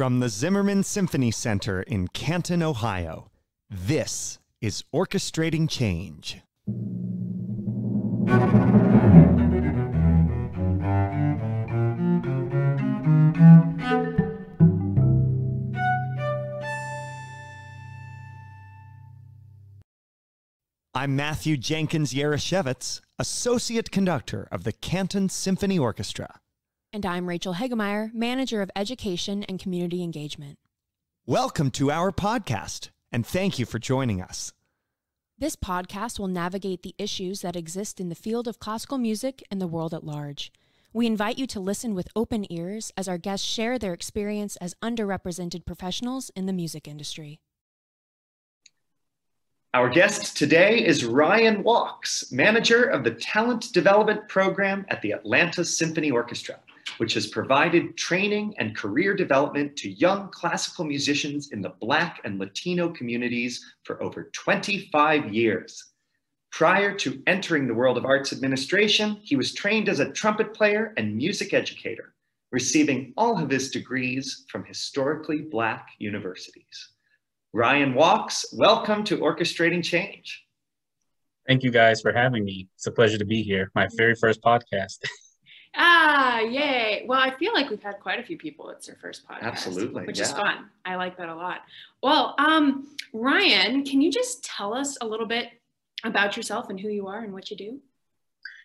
From the Zimmerman Symphony Center in Canton, Ohio, this is Orchestrating Change. I'm Matthew Jenkins Jaroszewicz, Associate Conductor of the Canton Symphony Orchestra. And I'm Rachel Hegemeyer, Manager of Education and Community Engagement. Welcome to our podcast, and thank you for joining us. This podcast will navigate the issues that exist in the field of classical music and the world at large. We invite you to listen with open ears as our guests share their experience as underrepresented professionals in the music industry. Our guest today is Ryan Walks, manager of the Talent Development Program at the Atlanta Symphony Orchestra, which has provided training and career development to young classical musicians in the Black and Latino communities for over 25 years. Prior to entering the world of arts administration, he was trained as a trumpet player and music educator, receiving all of his degrees from historically Black universities. Ryan Walks, welcome to Orchestrating Change. Thank you guys for having me. It's a pleasure to be here. My very first podcast. ah, yay. Well, I feel like we've had quite a few people. It's their first podcast. Absolutely. Which yeah. is fun. I like that a lot. Well, um, Ryan, can you just tell us a little bit about yourself and who you are and what you do?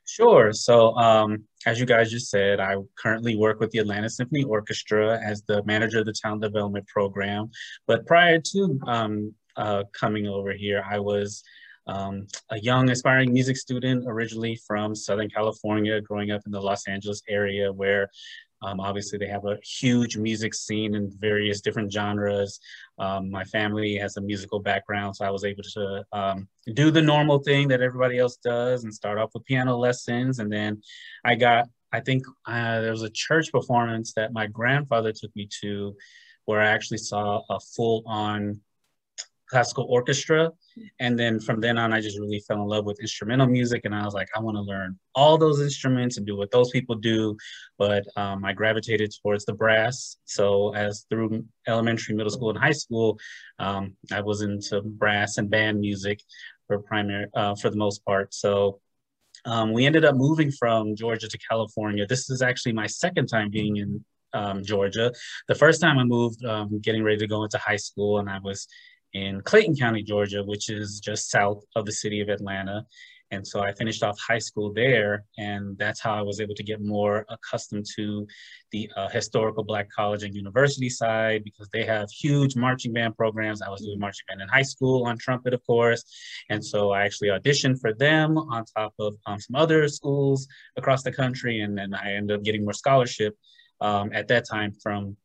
Sure. So, um, as you guys just said, I currently work with the Atlanta Symphony Orchestra as the manager of the talent development program. But prior to um, uh, coming over here, I was um, a young aspiring music student originally from Southern California, growing up in the Los Angeles area where um, obviously, they have a huge music scene in various different genres. Um, my family has a musical background, so I was able to um, do the normal thing that everybody else does and start off with piano lessons. And then I got, I think uh, there was a church performance that my grandfather took me to where I actually saw a full on classical orchestra. And then from then on, I just really fell in love with instrumental music. And I was like, I want to learn all those instruments and do what those people do. But um, I gravitated towards the brass. So as through elementary, middle school, and high school, um, I was into brass and band music for primary, uh, for the most part. So um, we ended up moving from Georgia to California. This is actually my second time being in um, Georgia. The first time I moved, um, getting ready to go into high school, and I was in Clayton County, Georgia, which is just south of the city of Atlanta. And so I finished off high school there, and that's how I was able to get more accustomed to the uh, historical Black college and university side because they have huge marching band programs. I was doing marching band in high school on trumpet, of course. And so I actually auditioned for them on top of um, some other schools across the country. And then I ended up getting more scholarship um, at that time from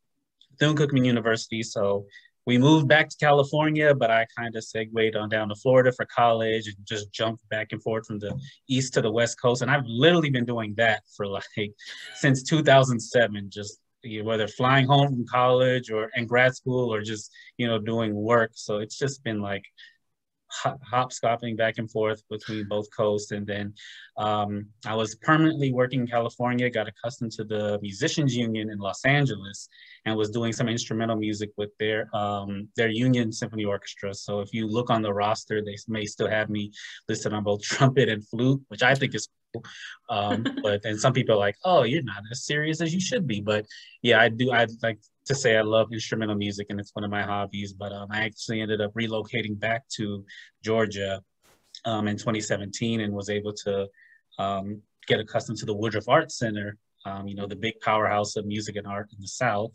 Bethune-Cookman University. So we moved back to California, but I kind of segued on down to Florida for college and just jumped back and forth from the east to the west coast. And I've literally been doing that for like since 2007, just you know, whether flying home from college or in grad school or just you know doing work. So it's just been like hopscotching back and forth between both coasts. And then um, I was permanently working in California, got accustomed to the Musicians Union in Los Angeles, and was doing some instrumental music with their um, their union symphony orchestra. So if you look on the roster, they may still have me listed on both trumpet and flute, which I think is cool. Um, but then some people are like, "Oh, you're not as serious as you should be." But yeah, I do. I like to say I love instrumental music and it's one of my hobbies, but um, I actually ended up relocating back to Georgia um, in 2017 and was able to um, get accustomed to the Woodruff Art Center, um, you know, the big powerhouse of music and art in the South.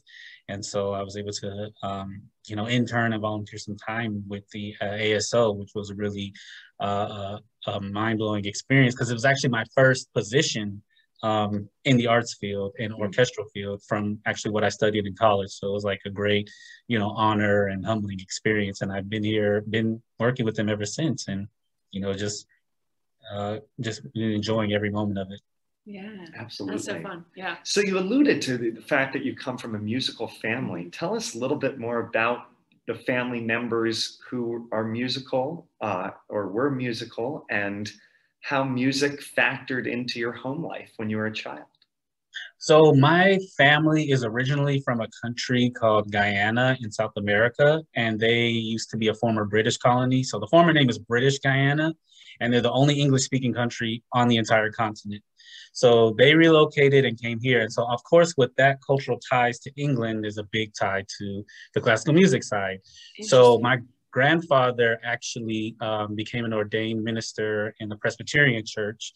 And so I was able to, um, you know, intern and volunteer some time with the uh, ASO, which was a really uh, a mind-blowing experience because it was actually my first position um, in the arts field and mm-hmm. orchestral field from actually what I studied in college. So it was like a great, you know, honor and humbling experience. And I've been here, been working with them ever since, and you know, just uh, just enjoying every moment of it. Yeah, absolutely. That's so fun. Yeah. So you alluded to the, the fact that you come from a musical family. Tell us a little bit more about the family members who are musical uh, or were musical and how music factored into your home life when you were a child. So my family is originally from a country called Guyana in South America, and they used to be a former British colony. So the former name is British Guyana, and they're the only English-speaking country on the entire continent. So they relocated and came here. And so, of course, with that cultural ties to England is a big tie to the classical music side. So my grandfather actually um, became an ordained minister in the Presbyterian Church,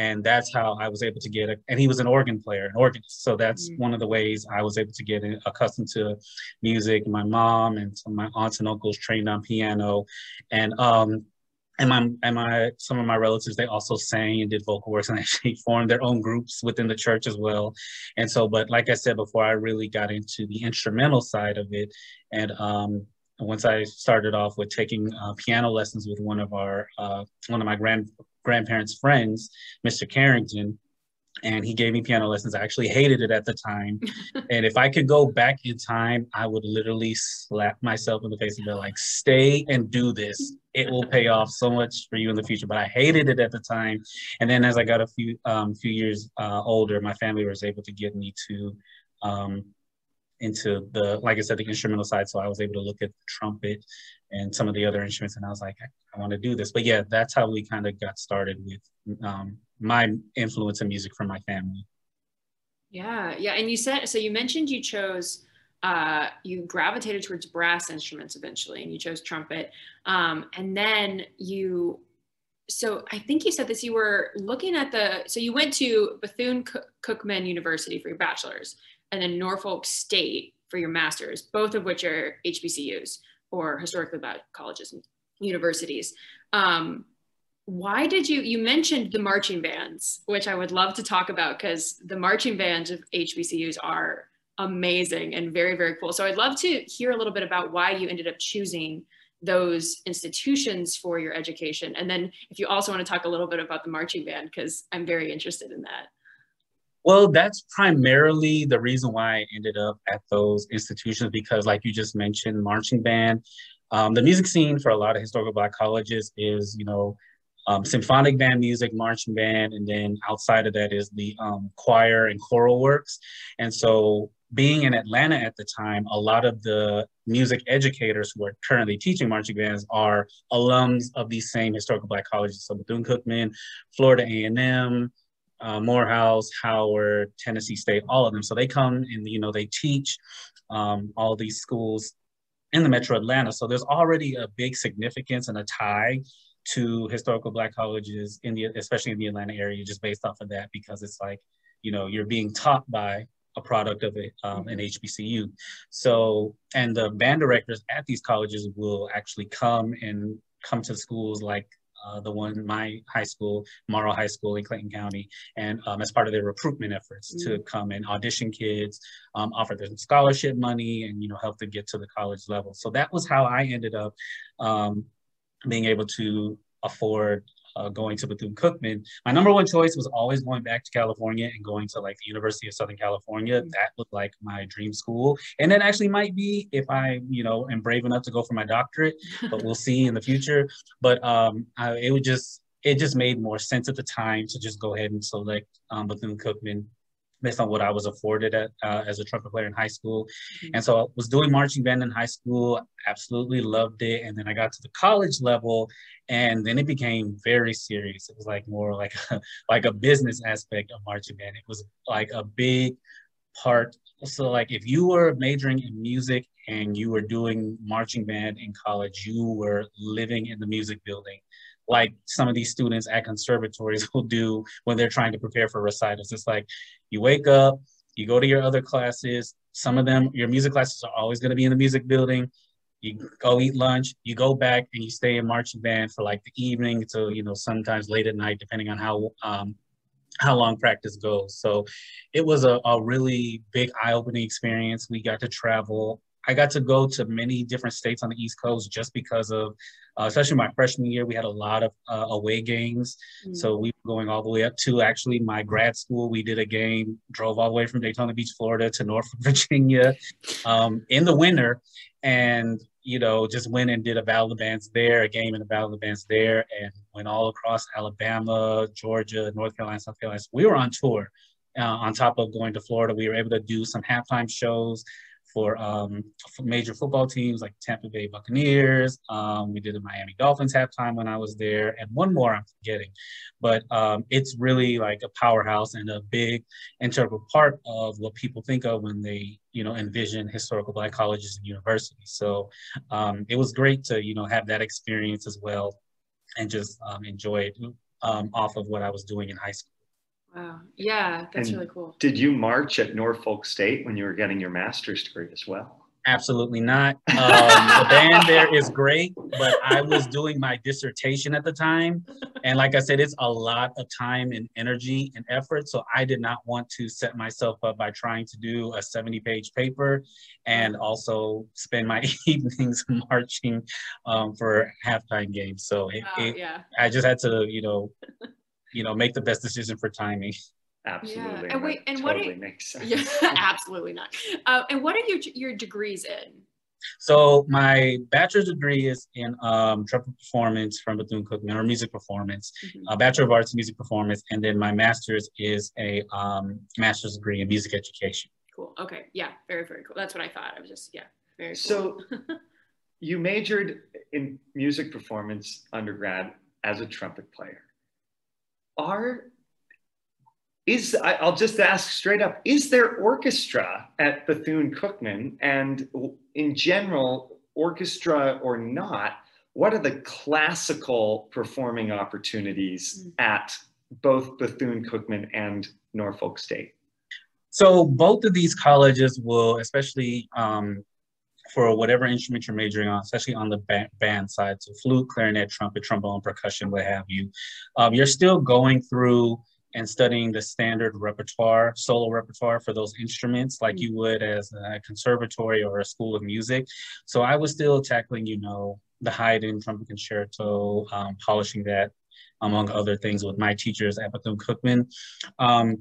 and that's how I was able to get it. And he was an organ player, an organist. So that's mm-hmm. one of the ways I was able to get accustomed to music. My mom and some of my aunts and uncles trained on piano, and um, and my and my some of my relatives they also sang and did vocal works and actually formed their own groups within the church as well and so but like i said before i really got into the instrumental side of it and um once I started off with taking uh, piano lessons with one of our uh, one of my grand grandparents' friends, Mr. Carrington, and he gave me piano lessons. I actually hated it at the time, and if I could go back in time, I would literally slap myself in the face and be like, "Stay and do this. It will pay off so much for you in the future." But I hated it at the time, and then as I got a few um, few years uh, older, my family was able to get me to um, into the, like I said, the instrumental side. So I was able to look at the trumpet and some of the other instruments, and I was like, I, I want to do this. But yeah, that's how we kind of got started with um, my influence in music from my family. Yeah, yeah. And you said, so you mentioned you chose, uh, you gravitated towards brass instruments eventually, and you chose trumpet. Um, and then you, so I think you said this, you were looking at the, so you went to Bethune Cookman University for your bachelor's and then Norfolk State for your master's, both of which are HBCUs or historically black colleges and universities. Um, why did you, you mentioned the marching bands, which I would love to talk about because the marching bands of HBCUs are amazing and very, very cool. So I'd love to hear a little bit about why you ended up choosing those institutions for your education. And then if you also want to talk a little bit about the marching band, because I'm very interested in that. Well, that's primarily the reason why I ended up at those institutions because, like you just mentioned, marching band. Um, the music scene for a lot of historical Black colleges is, you know, um, symphonic band music, marching band, and then outside of that is the um, choir and choral works. And so, being in Atlanta at the time, a lot of the music educators who are currently teaching marching bands are alums of these same historical Black colleges. So Bethune Cookman, Florida A&M, uh, Morehouse, Howard, Tennessee State, all of them. So they come and you know they teach um, all these schools in the Metro Atlanta. So there's already a big significance and a tie to historical Black colleges in the especially in the Atlanta area, just based off of that because it's like you know you're being taught by a product of a, um, an HBCU. So and the band directors at these colleges will actually come and come to schools like uh, the one my high school, Morrow High School in Clayton County, and um, as part of their recruitment efforts mm-hmm. to come and audition kids, um, offer them scholarship money, and you know help them get to the college level. So that was how I ended up um, being able to afford uh, going to Bethune Cookman. My number one choice was always going back to California and going to like the University of Southern California. Mm. That was like my dream school, and it actually might be if I, you know, am brave enough to go for my doctorate. but we'll see in the future. But um, I, it would just it just made more sense at the time to just go ahead and select um, Bethune Cookman based on what I was afforded at, uh, as a trumpet player in high school. Mm-hmm. And so I was doing marching band in high school, absolutely loved it. And then I got to the college level and then it became very serious. It was like more like a, like a business aspect of marching band. It was like a big part. So like if you were majoring in music and you were doing marching band in college, you were living in the music building like some of these students at conservatories will do when they're trying to prepare for recitals. It's like you wake up, you go to your other classes. Some of them, your music classes are always going to be in the music building. You go eat lunch, you go back and you stay in marching band for like the evening to, you know, sometimes late at night, depending on how um, how long practice goes. So it was a, a really big eye-opening experience. We got to travel I got to go to many different states on the East Coast just because of, uh, especially my freshman year, we had a lot of uh, away games. Mm-hmm. So we were going all the way up to actually my grad school. We did a game, drove all the way from Daytona Beach, Florida to Norfolk, Virginia um, in the winter. And, you know, just went and did a Battle of the Bands there, a game in the Battle of the Bands there, and went all across Alabama, Georgia, North Carolina, South Carolina. So we were on tour uh, on top of going to Florida, we were able to do some halftime shows for, um, major football teams like Tampa Bay Buccaneers. Um, we did a Miami Dolphins halftime when I was there, and one more I'm forgetting. But um, it's really like a powerhouse and a big integral part of what people think of when they, you know, envision historical Black colleges and universities. So um, it was great to, you know, have that experience as well, and just um, enjoy it um, off of what I was doing in high school. Wow. Yeah, that's And really cool. Did you march at Norfolk State when you were getting your master's degree as well? Absolutely not. Um, the band there is great, but I was doing my dissertation at the time. And like I said, it's a lot of time and energy and effort. So I did not want to set myself up by trying to do a 70 page paper and also spend my evenings marching um, for halftime games. So it, Wow, it, yeah. I just had to, you know, you know, make the best decision for timing. Absolutely. And wait, that and what totally do- makes sense. Yeah, absolutely not. Uh, and what are your your degrees in? So my bachelor's degree is in um, trumpet performance from Bethune Cookman or music performance, Mhm. a bachelor of arts in music performance, and then my master's is a um, master's degree in music education. Cool. Okay. Yeah. Very very cool. That's what I thought. I was just yeah. Very cool. So you majored in music performance undergrad as a trumpet player. Are is I- I'll just ask straight up: Is there orchestra at Bethune Cookman, and in general, orchestra or not? What are the classical performing opportunities Mm. at both Bethune Cookman and Norfolk State? So both of these colleges will, especially um, for whatever instrument you're majoring on, especially on the ba- band side, so flute, clarinet, trumpet, trombone, percussion, what have you, um, you're still going through and studying the standard repertoire, solo repertoire for those instruments, like you would as a conservatory or a school of music. So I was still tackling, you know, the Haydn trumpet concerto, um, polishing that, among other things, with my teachers at Bethune Cookman. Um,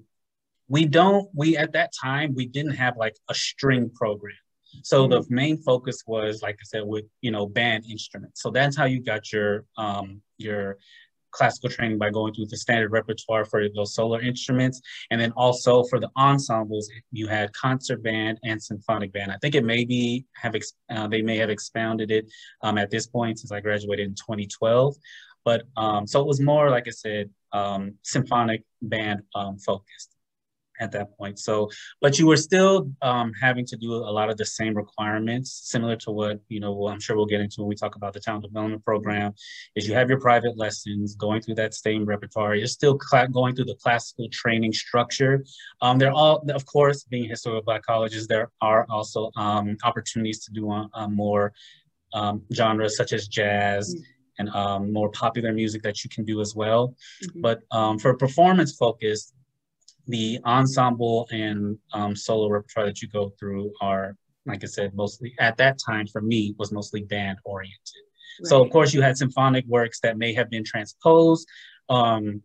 we don't we at that time we didn't have like a string program so the main focus was like i said with you know band instruments. So that's how you got your um your classical training by going through the standard repertoire for those solo instruments. And then also for the ensembles you had concert band and symphonic band. I think it may be have uh, they may have expounded it um, at this point since i graduated in 2012 but um, so it was more like i said um, symphonic band um, focused at that point. So, but you were still um, having to do a lot of the same requirements, similar to what you know. I'm sure we'll get into when we talk about the talent development program. Is you have your private lessons, going through that same repertoire. You're still going through the classical training structure. Um, they're all, of course, being historical black colleges. There are also um, opportunities to do more um, genres such as jazz. Mm. And um, more popular music that you can do as well. Mhm. But um, for performance focused, the ensemble and um, solo repertoire that you go through are, like I said, mostly at that time for me was mostly band oriented. So of course you had symphonic works that may have been transposed um,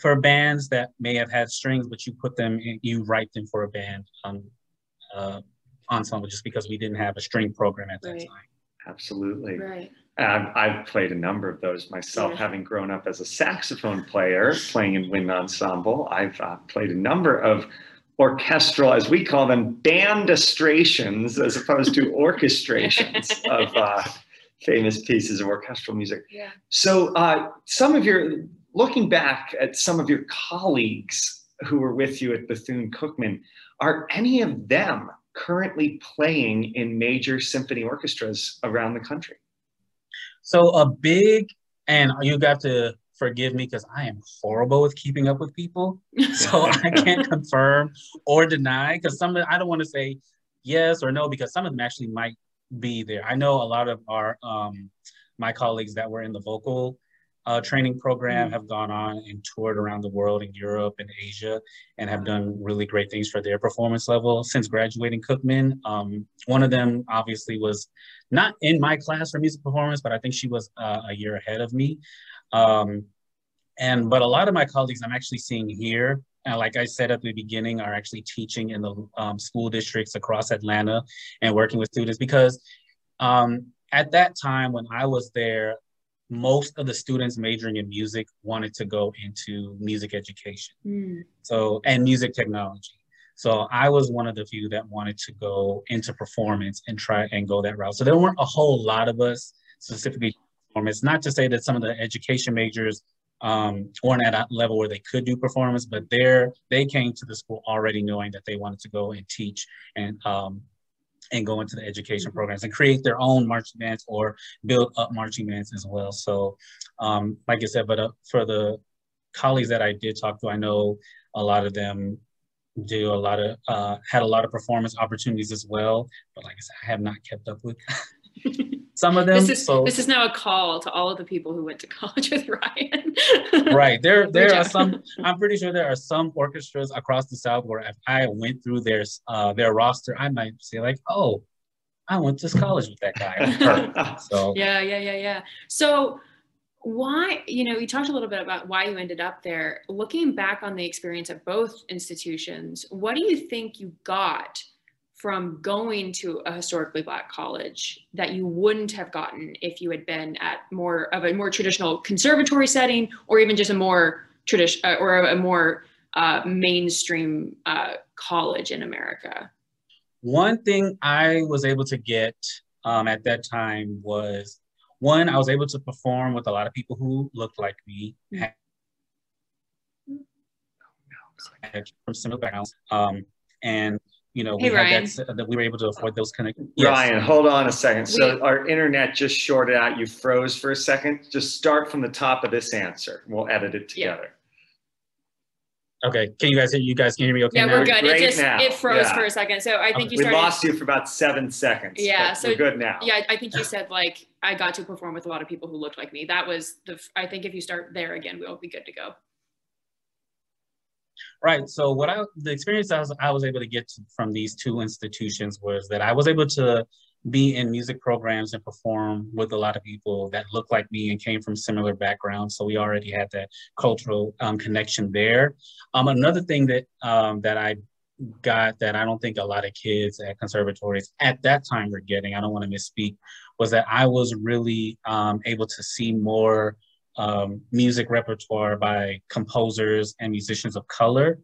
for bands that may have had strings, but you put them, in, you write them for a band um, uh, ensemble just because we didn't have a string program at that Right. time. Absolutely. Right. Um, I've played a number of those myself, Yeah. having grown up as a saxophone player, playing in wind ensemble. I've uh, played a number of orchestral, as we call them, bandestrations, as opposed to orchestrations of uh, famous pieces of orchestral music. Yeah. So, uh, some of your, looking back at some of your colleagues who were with you at Bethune Cookman, are any of them currently playing in major symphony orchestras around the country? So a big, and you got to forgive me because I am horrible with keeping up with people. So I can't confirm or deny because some of I don't want to say yes or no because some of them actually might be there. I know a lot of our um, my colleagues that were in the vocal uh, training program Mhm. have gone on and toured around the world in Europe and Asia and have done really great things for their performance level since graduating Cookman. Um, one of them obviously was not in my class for music performance, but I think she was uh, a year ahead of me. Um, and but a lot of my colleagues I'm actually seeing here, and like I said at the beginning, are actually teaching in the um, school districts across Atlanta and working with students because um, at that time when I was there, most of the students majoring in music wanted to go into music education. Mm. So, and music technology. So I was one of the few that wanted to go into performance and try and go that route. So there weren't a whole lot of us specifically performance. Not to say that some of the education majors um, weren't at a level where they could do performance, but they're they came to the school already knowing that they wanted to go and teach and um, and go into the education Mm-hmm. programs and create their own marching bands or build up marching bands as well. So, um, like I said, but uh, for the colleagues that I did talk to, I know a lot of them do a lot of uh, had a lot of performance opportunities as well. But like I said, I have not kept up with some of them. This is so this is now a call to all of the people who went to college with Ryan. right there there are some i'm pretty sure there are some orchestras across the south where if i went through their uh their roster i might say like oh i went to college with that guy so Yeah, yeah, yeah, yeah. So why, you know, you talked a little bit about why you ended up there. Looking back on the experience at both institutions, what do you think you got from going to a historically black college that you wouldn't have gotten if you had been at more of a more traditional conservatory setting or even just a more tradition uh, or a more uh, mainstream uh, college in America? one thing i was able to get um, at that time was one i was able to perform with a lot of people who looked like me had- had from similar backgrounds um, and you know we Hey, had that, that we were able to afford those kind connections Ryan, hold on a second. So We- our internet just shorted out. You froze for a second. Just start from the top of this answer. We'll edit it Yeah. together. Okay, can you guys hear? You guys can hear me okay Yeah, now? we're good. It just now. it froze Yeah. for a second. So I think you we started. lost you for about seven seconds. Yeah, but so- we're good now. Yeah, I think you said like I got to perform with a lot of people who looked like me. That was the. I think if you start there again, we'll be good to go. Right. So what I the experience I was I was able to get to, from these two institutions was that I was able to be in music programs and perform with a lot of people that looked like me and came from similar backgrounds. So we already had that cultural um, connection there. Um, another thing that um, that I got that I don't think a lot of kids at conservatories at that time were getting, I don't want to misspeak, was that I was really um, able to see more um, music repertoire by composers and musicians of color.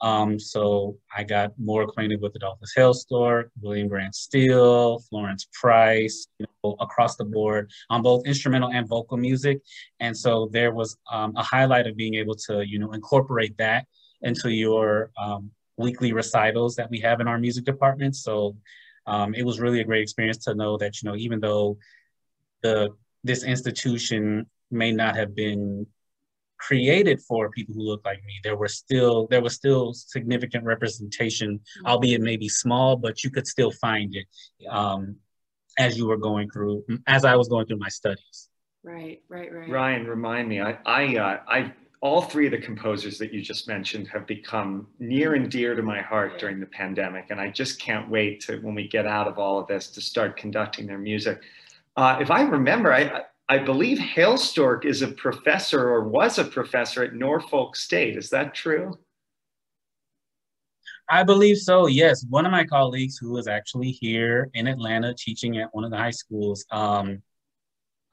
Um, so I got more acquainted with Adolphus Hailstork, William Grant Still, Florence Price, you know, across the board on both instrumental and vocal music. And so there was um, a highlight of being able to, you know, incorporate that into your um, weekly recitals that we have in our music department. So um, it was really a great experience to know that, you know, even though the this institution may not have been created for people who look like me there were still there was still significant representation albeit maybe small but you could still find it um, as you were going through as i was going through my studies Right, right, right. Ryan, remind me. I, I, uh, I, all three of the composers that you just mentioned have become near and dear to my heart during the pandemic, and I just can't wait to when we get out of all of this to start conducting their music. Uh, if I remember, I, I believe Hailstork is a professor or was a professor at Norfolk State. Is that true? i believe so yes one of my colleagues who is actually here in atlanta teaching at one of the high schools um,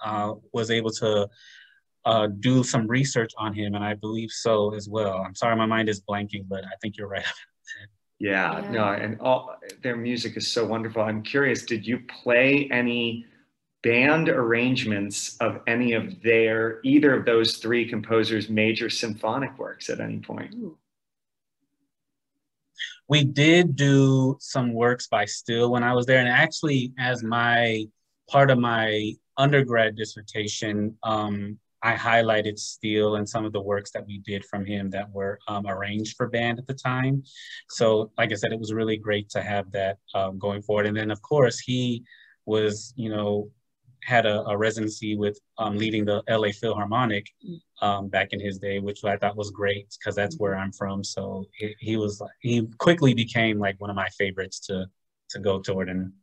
uh, was able to uh, do some research on him and i believe so as well i'm sorry my mind is blanking but i think you're right Yeah, Yeah. no, and all their music is so wonderful. I'm curious, did you play any band arrangements of any of their either of those three composers' major symphonic works at any point? Ooh. we did do some works by Still when I was there, and actually, as my part of my undergrad dissertation, um, I highlighted Still and some of the works that we did from him that were um, arranged for band at the time. So, like I said, it was really great to have that um, going forward. And then, of course, he was, you know, had a, a residency with um, leading the LA Philharmonic um, back in his day, which I thought was great because that's where I'm from. So he, he was he quickly became like one of my favorites to to go toward and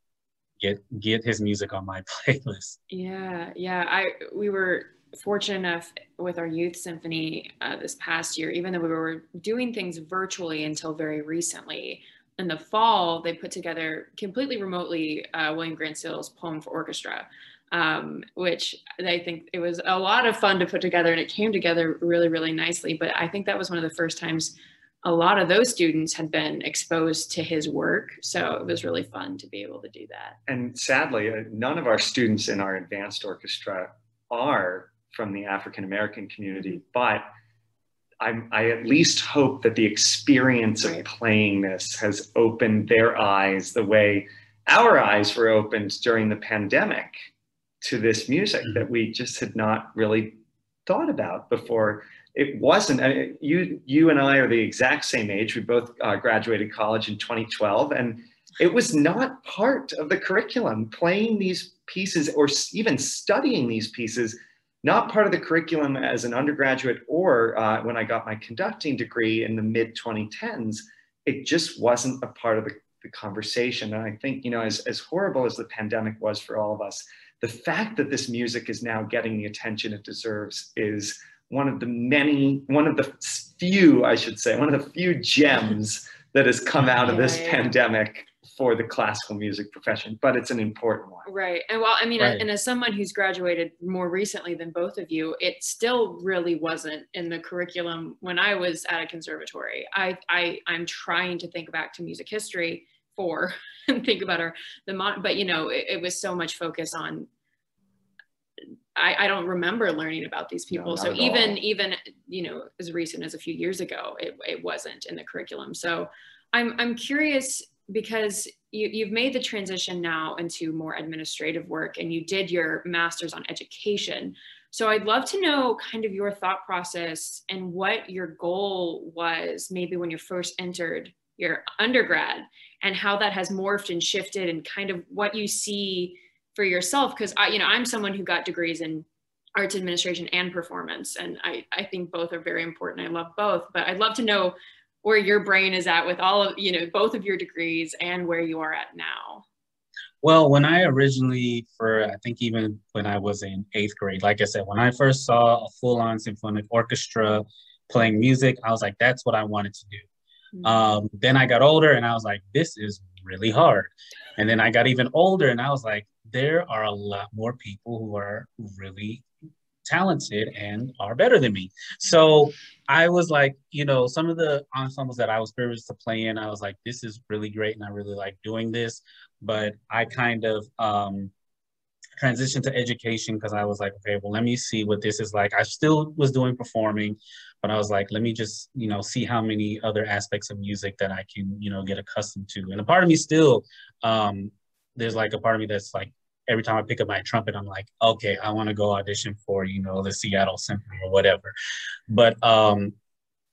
get get his music on my playlist. Yeah, yeah. I we were fortunate enough with our youth symphony uh, this past year, even though we were doing things virtually until very recently. In the fall, they put together completely remotely uh, William Grant Still's poem for orchestra. um, which I think it was a lot of fun to put together and it came together really, really nicely. But I think that was one of the first times a lot of those students had been exposed to his work. So it was really fun to be able to do that. And sadly, uh, none of our students in our advanced orchestra are from the African American community, but I'm, i at least hope that the experience of playing this has opened their eyes the way our eyes were opened during the pandemic to this music mm-hmm. that we just had not really thought about before. It wasn't uh, you you and i are the exact same age. We both uh, graduated college in 2012 and it was not part of the curriculum. Playing these pieces or even studying these pieces not part of the curriculum as an undergraduate or uh, when i got my conducting degree in the mid 2010s it just wasn't a part of the, the conversation. And i think you know as, as horrible as the pandemic was for all of us the fact that this music is now getting the attention it deserves is one of the many, one of the few, I should say, one of the few gems that has come out of this pandemic for the classical music profession, but it's an important one. Right. And well, I mean, right. and as someone who's graduated more recently than both of you, it still really wasn't in the curriculum when I was at a conservatory. I, I I'm trying to think back to music history for and think about our the mon- but you know, it, it was so much focus on I, I don't remember learning about these people. No, so even all. even you know as recent as a few years ago, it, it wasn't in the curriculum. So I'm I'm curious because you, you've made the transition now into more administrative work and you did your master's on education. So I'd love to know kind of your thought process and what your goal was maybe when you first entered your undergrad and how that has morphed and shifted and kind of what you see for yourself because i you know i'm someone who got degrees in arts administration and performance and i i think both are very important i love both but i'd love to know where your brain is at with all of you know both of your degrees and where you are at now? Well when i originally for i think even when i was in eighth grade like i said when i first saw a full-on symphonic orchestra playing music i was like that's what i wanted to do. Mm-hmm. um, then i got older and i was like this is really hard. And then i got even older and i was like there are a lot more people who are really talented and are better than me. So I was like, you know, some of the ensembles that I was privileged to play in, I was like, this is really great and I really like doing this. But I kind of um, transitioned to education because I was like, okay, well, let me see what this is like. I still was doing performing, but I was like, let me just, you know, see how many other aspects of music that I can, you know, get accustomed to. And a part of me still, um, there's like a part of me that's like every time I pick up my trumpet, I'm like, okay, I want to go audition for, you know, the Seattle Symphony or whatever. But um,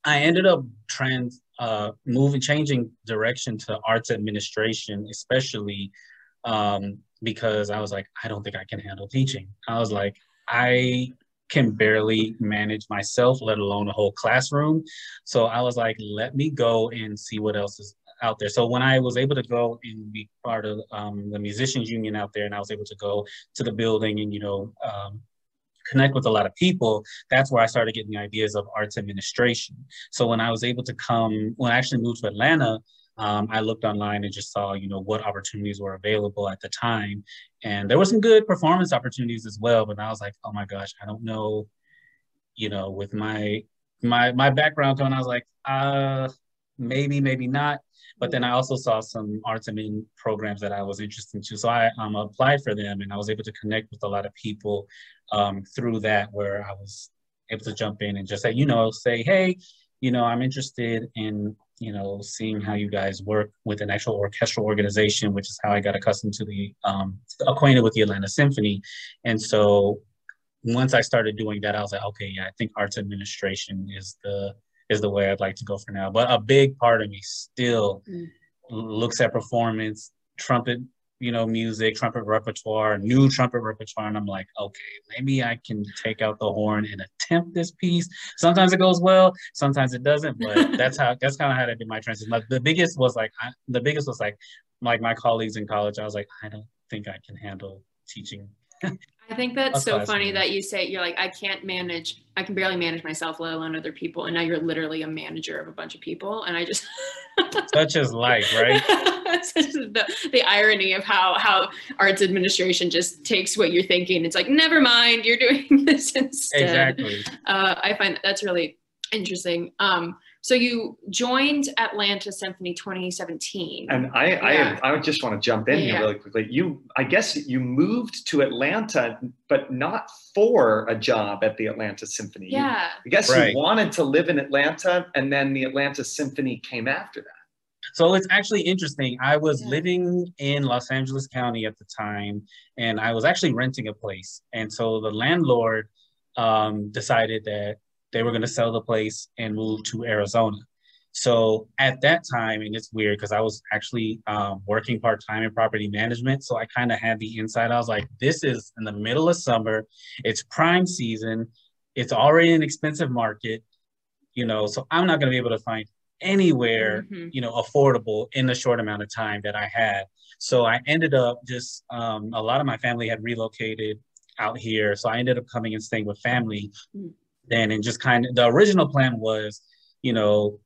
I ended up trans uh, moving, changing direction to arts administration, especially um, because I was like, I don't think I can handle teaching. I was like, I can barely manage myself, let alone a whole classroom. So I was like, let me go and see what else is out there. So when I was able to go and be part of um, the musicians union out there, and I was able to go to the building and you know um, connect with a lot of people, that's where I started getting the ideas of arts administration. So when I was able to come, when I actually moved to Atlanta, um, I looked online and just saw, you know, what opportunities were available at the time, and there were some good performance opportunities as well. But I was like, oh my gosh, I don't know, you know, with my my my background tone, I was like, uh, maybe, maybe not. But then I also saw some arts and programs that I was interested in. So I um, applied for them and I was able to connect with a lot of people um, through that where I was able to jump in and just say, you know, say, hey, you know, I'm interested in, you know, seeing how you guys work with an actual orchestral organization, which is how I got accustomed to the, um, acquainted with the Atlanta Symphony. And so once I started doing that, I was like, okay, yeah, I think arts administration is the is the way I'd like to go for now. But a big part of me still mm. looks at performance, trumpet, you know, music, trumpet repertoire, new trumpet repertoire, and I'm like, okay, maybe I can take out the horn and attempt this piece. Sometimes it goes well, sometimes it doesn't, but that's how that's kind of how I did my transition. Like the biggest was like I, the biggest was like like my colleagues in college. I was like, I don't think I can handle teaching I think that's so funny that you say you're like, I can't manage, I can barely manage myself, let alone other people. And now you're literally a manager of a bunch of people. And I just such as life, right? the, the irony of how how arts administration just takes what you're thinking. It's like, never mind, you're doing this instead. Exactly. Uh, I find that's really interesting. Um, so you joined Atlanta Symphony 2017. And I, Yeah. I, I just want to jump in Yeah. here really quickly. You, I guess you moved to Atlanta, but not for a job at the Atlanta Symphony. You- yeah. I guess Right. you wanted to live in Atlanta, and then the Atlanta Symphony came after that. So it's actually interesting. I was Yeah. living in Los Angeles County at the time, and I was actually renting a place. And so the landlord um, decided that they were going to sell the place and move to Arizona. So at that time, and it's weird because I was actually um, working part time in property management. So I kind of had the insight. I was like, this is in the middle of summer, it's prime season, it's already an expensive market, you know, so I'm not going to be able to find anywhere Mhm. you know affordable in the short amount of time that i had so i ended up just um, a lot of my family had relocated out here so i ended up coming and staying with family Mm. Then and just kind of the original plan was you know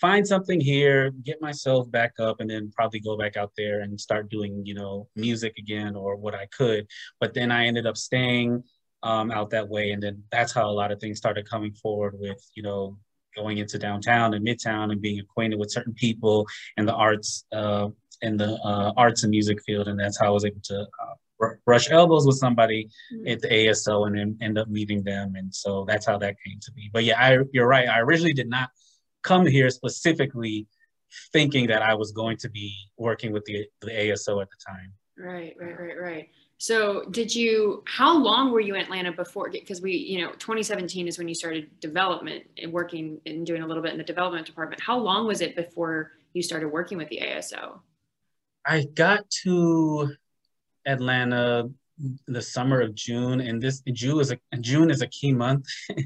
find something here get myself back up and then probably go back out there and start doing you know music again or what i could. But then i ended up staying um, out that way. And then that's how a lot of things started coming forward with you know going into downtown and midtown and being acquainted with certain people in the arts uh, in the uh, arts and music field. And that's how i was able to uh, br- brush elbows with somebody Mhm. at the aso and then end up meeting them and so that's how that came to be but yeah I, you're right i originally did not come here specifically thinking that i was going to be working with the, the aso at the time Right, right, right, right. So did you, how long were you in Atlanta before? Because we, you know, 2017 is when you started development and working and doing a little bit in the development department. How long was it before you started working with the ASO? I got to Atlanta the summer of June, and this June is a June is a key month.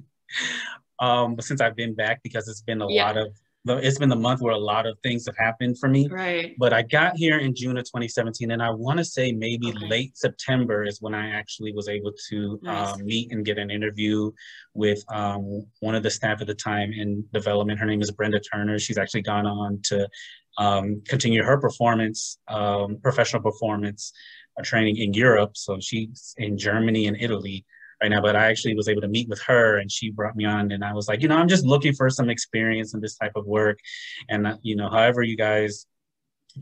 um, since I've been back because it's been a Yeah. lot of it's been the month where a lot of things have happened for me. Right. But I got here in June of 2017, and I want to say maybe Okay. late September is when I actually was able to Nice. um, meet and get an interview with um, one of the staff at the time in development. Her name is Brenda Turner. She's actually gone on to um, continue her performance, um, professional performance uh, training in Europe. So she's in Germany and Italy right now. But I actually was able to meet with her, and she brought me on, and I was like, you know, I'm just looking for some experience in this type of work, and uh, you know, however you guys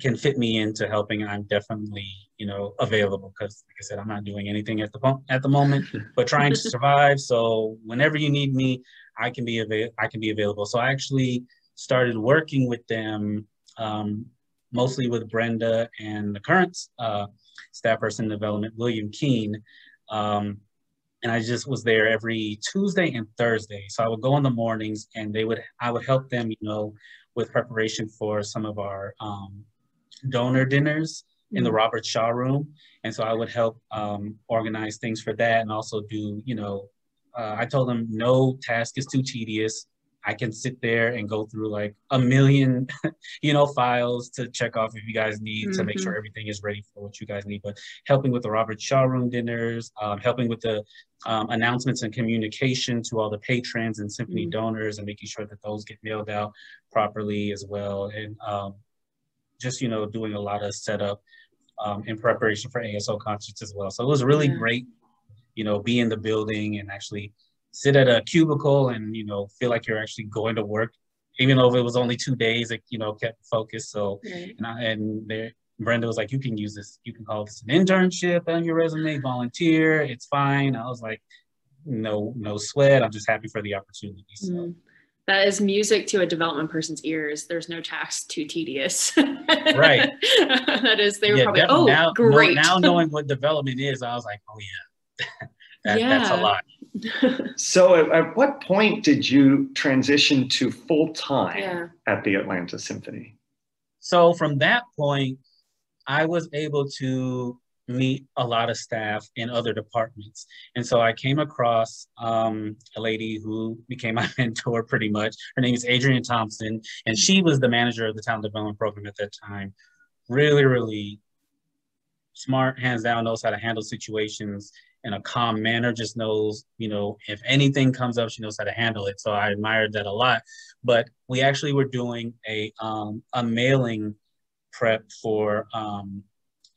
can fit me into helping, I'm definitely, you know, available because, like I said, I'm not doing anything at the at the moment, but trying to survive. So whenever you need me, I can be avail- I can be available. So I actually started working with them, um, mostly with Brenda and the current uh, staff person in development, William Keene. Um, and I just was there every Tuesday and Thursday. So I would go in the mornings, and they would I would help them, you know, with preparation for some of our um, donor dinners in the Robert Shaw Room, and so I would help um, organize things for that, and also do, you know, uh, I told them no task is too tedious. I can sit there and go through like a million, you know, files to check off if you guys need to make sure everything is ready for what you guys need. But helping with the Robert Shaw Room dinners, um, helping with the um, announcements and communication to all the patrons and symphony Mhm. donors, and making sure that those get mailed out properly as well, and um, just you know doing a lot of setup um, in preparation for ASO concerts as well. So it was really Yeah. great, you know, be in the building and actually sit at a cubicle and you know feel like you're actually going to work, even though it was only two days, it you know kept focused. So Right. and, I, and there, Brenda was like, you can use this, you can call this an internship on your resume, volunteer, it's fine. I was like, no, no sweat. I'm just happy for the opportunity. So. Mm. That is music to a development person's ears. There's no task too tedious. Right. that is, they were Yeah, probably, oh, now, no- great. now knowing what development is, I was like, oh yeah, that, that's a Yeah. lot. So, at, at what point did you transition to full time yeah. at the Atlanta Symphony? So from that point, I was able to meet a lot of staff in other departments. And so I came across um, a lady who became my mentor pretty much. Her name is Adrienne Thompson, and she was the manager of the talent development program at that time. Really, really smart, hands down, knows how to handle situations in a calm manner, just knows, you know, if anything comes up, she knows how to handle it. So I admired that a lot. But we actually were doing a, um, a mailing prep for um,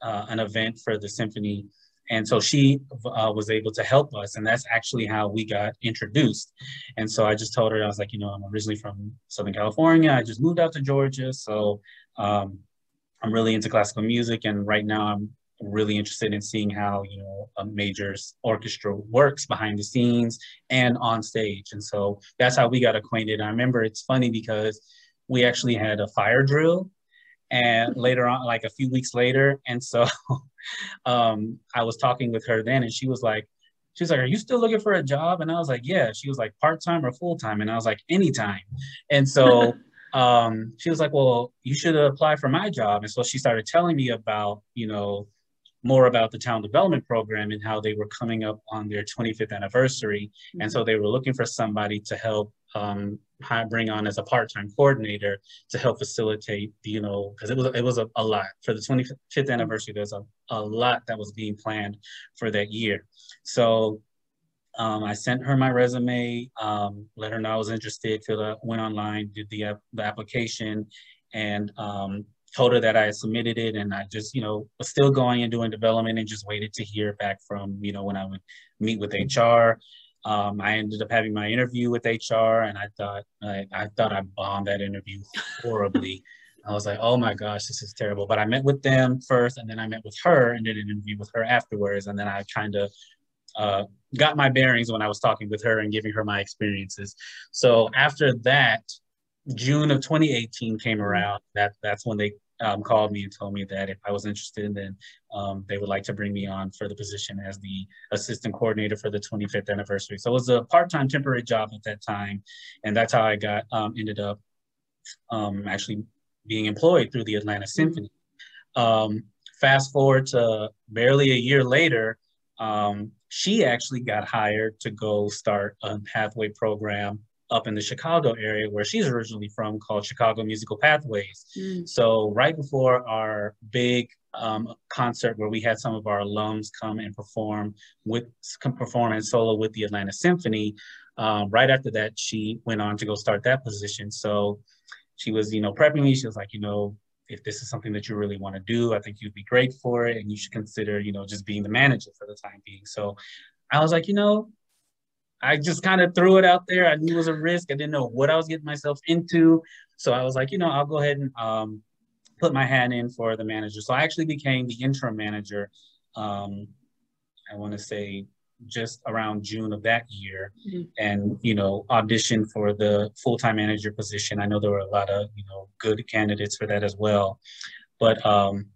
uh, an event for the symphony. And so she uh, was able to help us, and that's actually how we got introduced. And so I just told her, I was like, you know, I'm originally from Southern California. I just moved out to Georgia, so um, I'm really into classical music, and right now I'm really interested in seeing how you know a major orchestra works behind the scenes and on stage. And so that's how we got acquainted. I remember it's funny because we actually had a fire drill and later on like a few weeks later. And so um, i was talking with her then and she was like she was like are you still looking for a job? And i was like yeah. She was like part-time or full-time? And i was like anytime. And so um, she was like well you should apply for my job. And so she started telling me about you know more about the talent development program and how they were coming up on their 25th anniversary. Mm-hmm. And so they were looking for somebody to help um, bring on as a part-time coordinator to help facilitate, you know, because it was it was a, a, lot for the 25th anniversary. There's a, a lot that was being planned for that year. So um, I sent her my resume, um, let her know I was interested, filled out, went online, did the, the application, and um, told her that I submitted it and I just, you know, was still going and doing development and just waited to hear back from, you know, when I would meet with HR. Um, I ended up having my interview with HR and I thought, I, I thought I bombed that interview horribly. I was like, oh my gosh, this is terrible. But I met with them first and then I met with her and did an interview with her afterwards. And then I kind of uh, got my bearings when I was talking with her and giving her my experiences. So after that, June of 2018 came around. That that's when they um, called me and told me that if I was interested, then um, they would like to bring me on for the position as the assistant coordinator for the 25th anniversary. So it was a part-time temporary job at that time, and that's how I got um, ended up um, actually being employed through the Atlanta Symphony. Um, fast forward to barely a year later, um, she actually got hired to go start a pathway program up in the Chicago area where she's originally from called Chicago Musical Pathways. Mm. So right before our big um, concert where we had some of our alums come and perform with perform in solo with the Atlanta Symphony. Um, right after that, she went on to go start that position. So she was, you know, prepping me. She was like, you know, if this is something that you really want to do, I think you'd be great for it, and you should consider, you know, just being the manager for the time being. So I was like, you know, I just kind of threw it out there. I knew it was a risk. I didn't know what I was getting myself into. So I was like, you know, I'll go ahead and um, put my hand in for the manager. So I actually became the interim manager. Um, I want to say just around June of that year, mm-hmm. and you know, auditioned for the full time manager position. I know there were a lot of you know good candidates for that as well, but um,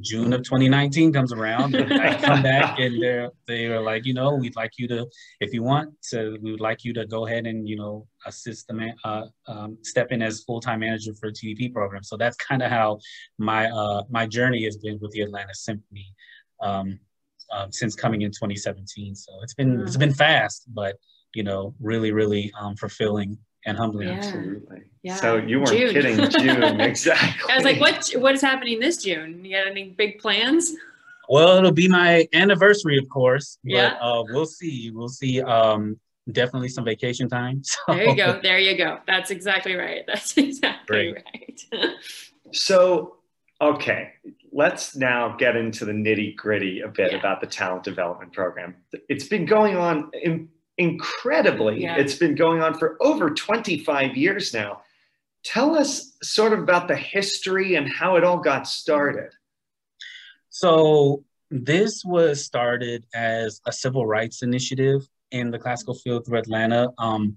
June of 2019 comes around, I come back and they're they are like, you know, we'd like you to, if you want to, we would like you to go ahead and you know assist the man, uh, um, step in as full time manager for the TDP program. So that's kind of how my uh, my journey has been with the Atlanta Symphony um, um, since coming in 2017. So it's been it's been fast, but you know, really really um, fulfilling and humbling. Yeah. Absolutely. Yeah. So you weren't June. kidding, June, exactly. I was like, what what is happening this June? You got any big plans? Well, it'll be my anniversary, of course. But, yeah. Uh, we'll see. We'll see. Um, definitely some vacation time. So. There you go. There you go. That's exactly right. That's exactly Great. right. so, okay, let's now get into the nitty gritty a bit yeah. about the talent development program. It's been going on in incredibly. Yeah. It's been going on for over 25 years now. Tell us sort of about the history and how it all got started. So, this was started as a civil rights initiative in the classical field through Atlanta. Um,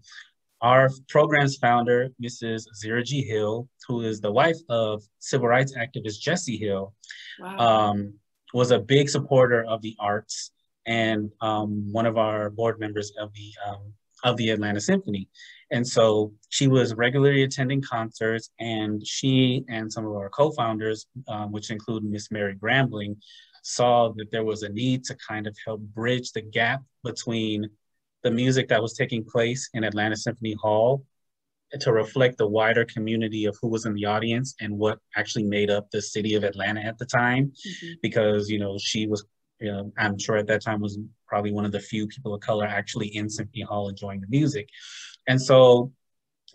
our program's founder, Mrs. Azira G. Hill, who is the wife of civil rights activist Jesse Hill, wow. um, was a big supporter of the arts and um, one of our board members of the um, of the Atlanta Symphony. And so she was regularly attending concerts, and she and some of our co-founders, um, which include Miss Mary Grambling, saw that there was a need to kind of help bridge the gap between the music that was taking place in Atlanta Symphony Hall to reflect the wider community of who was in the audience and what actually made up the city of Atlanta at the time. Mm-hmm. Because, you know, she was you know, I'm sure at that time was probably one of the few people of color actually in Symphony Hall enjoying the music. And so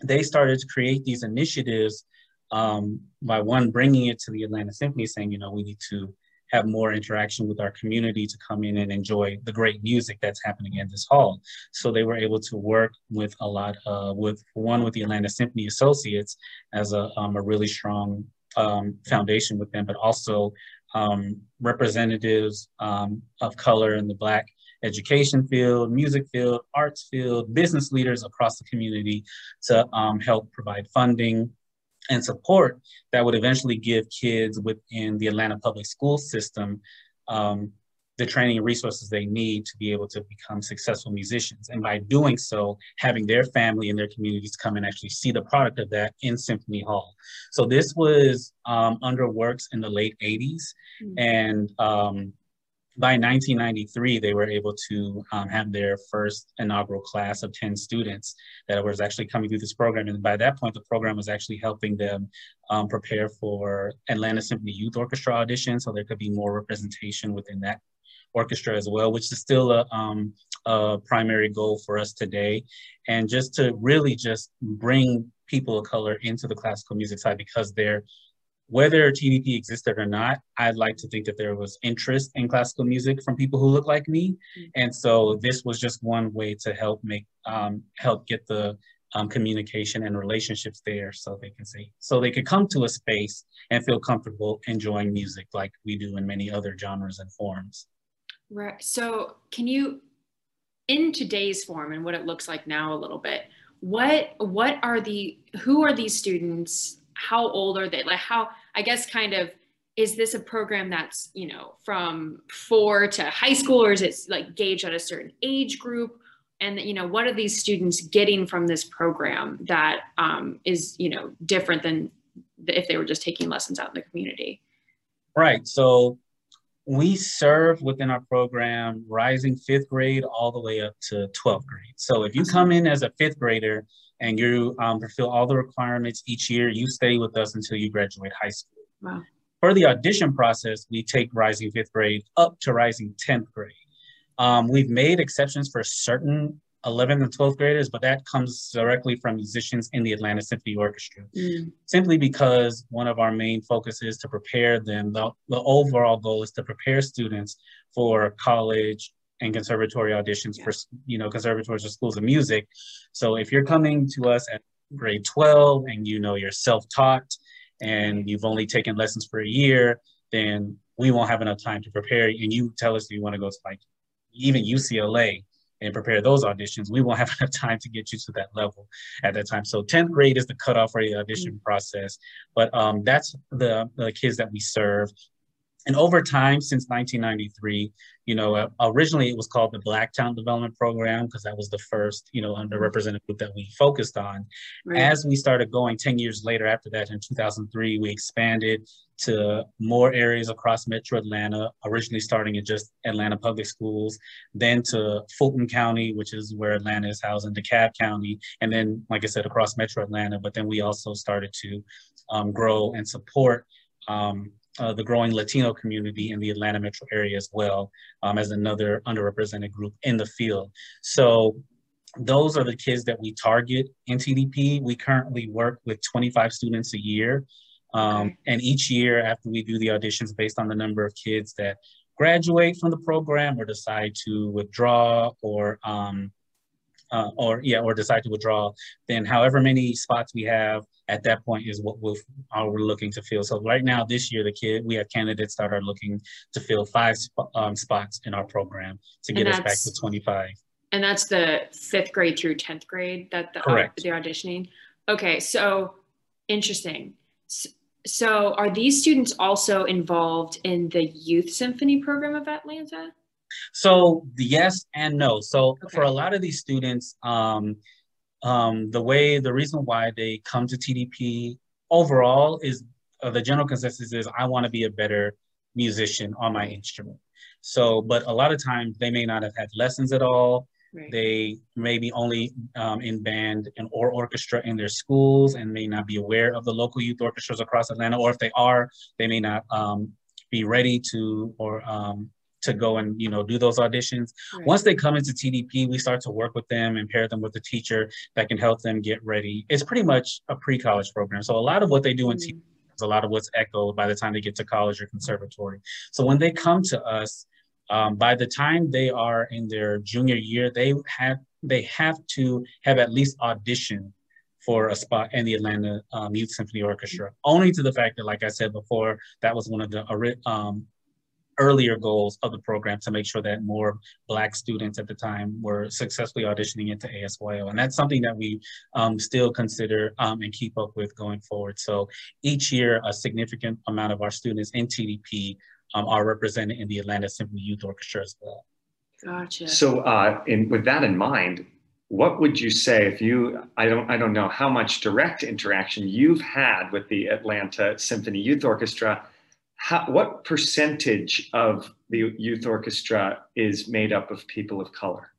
they started to create these initiatives um, by one bringing it to the Atlanta Symphony, saying, you know, we need to have more interaction with our community to come in and enjoy the great music that's happening in this hall. So they were able to work with a lot, with one with the Atlanta Symphony Associates as a, um, a really strong um, foundation with them, but also um, representatives um, of color in the Black education field, music field, arts field, business leaders across the community to um, help provide funding and support that would eventually give kids within the Atlanta public school system um, the training and resources they need to be able to become successful musicians. And by doing so, having their family and their communities come and actually see the product of that in Symphony Hall. So this was um, under works in the late 80s. Mm-hmm. And um, by 1993, they were able to um, have their first inaugural class of 10 students that was actually coming through this program. And by that point, the program was actually helping them um, prepare for Atlanta Symphony Youth Orchestra audition, so there could be more representation within that orchestra as well, which is still a, um, a primary goal for us today. And just to really just bring people of color into the classical music side because they're whether TDP existed or not, I'd like to think that there was interest in classical music from people who look like me. Mm-hmm. And so this was just one way to help make, um, help get the um, communication and relationships there so they can say, so they could come to a space and feel comfortable enjoying music like we do in many other genres and forms. Right. So can you, in today's form and what it looks like now a little bit, what, what are the, who are these students how old are they? Like how, I guess kind of, is this a program that's, you know, from four to high school or is it like gauged at a certain age group? And, you know, what are these students getting from this program that um, is, you know, different than if they were just taking lessons out in the community? Right. So we serve within our program rising fifth grade all the way up to 12th grade. So if you come in as a fifth grader, and you um, fulfill all the requirements each year. You stay with us until you graduate high school. Wow. For the audition process, we take rising fifth grade up to rising 10th grade. Um, we've made exceptions for certain 11th and 12th graders, but that comes directly from musicians in the Atlanta Symphony Orchestra. Mm. Simply because one of our main focuses to prepare them, the, the overall goal is to prepare students for college and conservatory auditions yeah. for you know conservatories or schools of music so if you're coming to us at grade 12 and you know you're self-taught and you've only taken lessons for a year then we won't have enough time to prepare and you tell us you want to go to like even ucla and prepare those auditions we won't have enough time to get you to that level at that time so 10th grade is the cutoff for the audition mm-hmm. process but um, that's the, the kids that we serve and over time, since 1993, you know, uh, originally it was called the Black Talent Development Program because that was the first, you know, underrepresented group that we focused on. Right. As we started going 10 years later after that, in 2003, we expanded to more areas across Metro Atlanta, originally starting in just Atlanta Public Schools, then to Fulton County, which is where Atlanta is housed, in DeKalb County, and then, like I said, across Metro Atlanta. But then we also started to um, grow and support um, uh, the growing Latino community in the Atlanta metro area as well um, as another underrepresented group in the field. So those are the kids that we target in TDP. We currently work with 25 students a year. Um, and each year after we do the auditions based on the number of kids that graduate from the program or decide to withdraw or um, uh, or yeah, or decide to withdraw, then however many spots we have at that point is what we'll, we're looking to fill. So right now, this year, the kid we have candidates that are looking to fill five sp- um, spots in our program to get us back to 25. And that's the fifth grade through 10th grade that the, Correct. Uh, the auditioning. Okay, so interesting. So, so are these students also involved in the youth symphony program of Atlanta? So yes and no. So okay. for a lot of these students, um, um, the way, the reason why they come to TDP overall is uh, the general consensus is I want to be a better musician on my instrument. So, but a lot of times they may not have had lessons at all. Right. They may be only um, in band and or orchestra in their schools and may not be aware of the local youth orchestras across Atlanta. Or if they are, they may not um, be ready to or um, to go and you know do those auditions. Right. Once they come into TDP, we start to work with them and pair them with a teacher that can help them get ready. It's pretty much a pre-college program. So a lot of what they do in mm-hmm. TDP is a lot of what's echoed by the time they get to college or conservatory. So when they come to us, um, by the time they are in their junior year, they have they have to have at least auditioned for a spot in the Atlanta um, Youth Symphony Orchestra. Only to the fact that, like I said before, that was one of the um, earlier goals of the program to make sure that more Black students at the time were successfully auditioning into ASYO. And that's something that we um, still consider um, and keep up with going forward. So each year, a significant amount of our students in TDP um, are represented in the Atlanta Symphony Youth Orchestra as well. Gotcha. So, uh, in, with that in mind, what would you say if you I don't I don't know how much direct interaction you've had with the Atlanta Symphony Youth Orchestra how, what percentage of the youth orchestra is made up of people of color?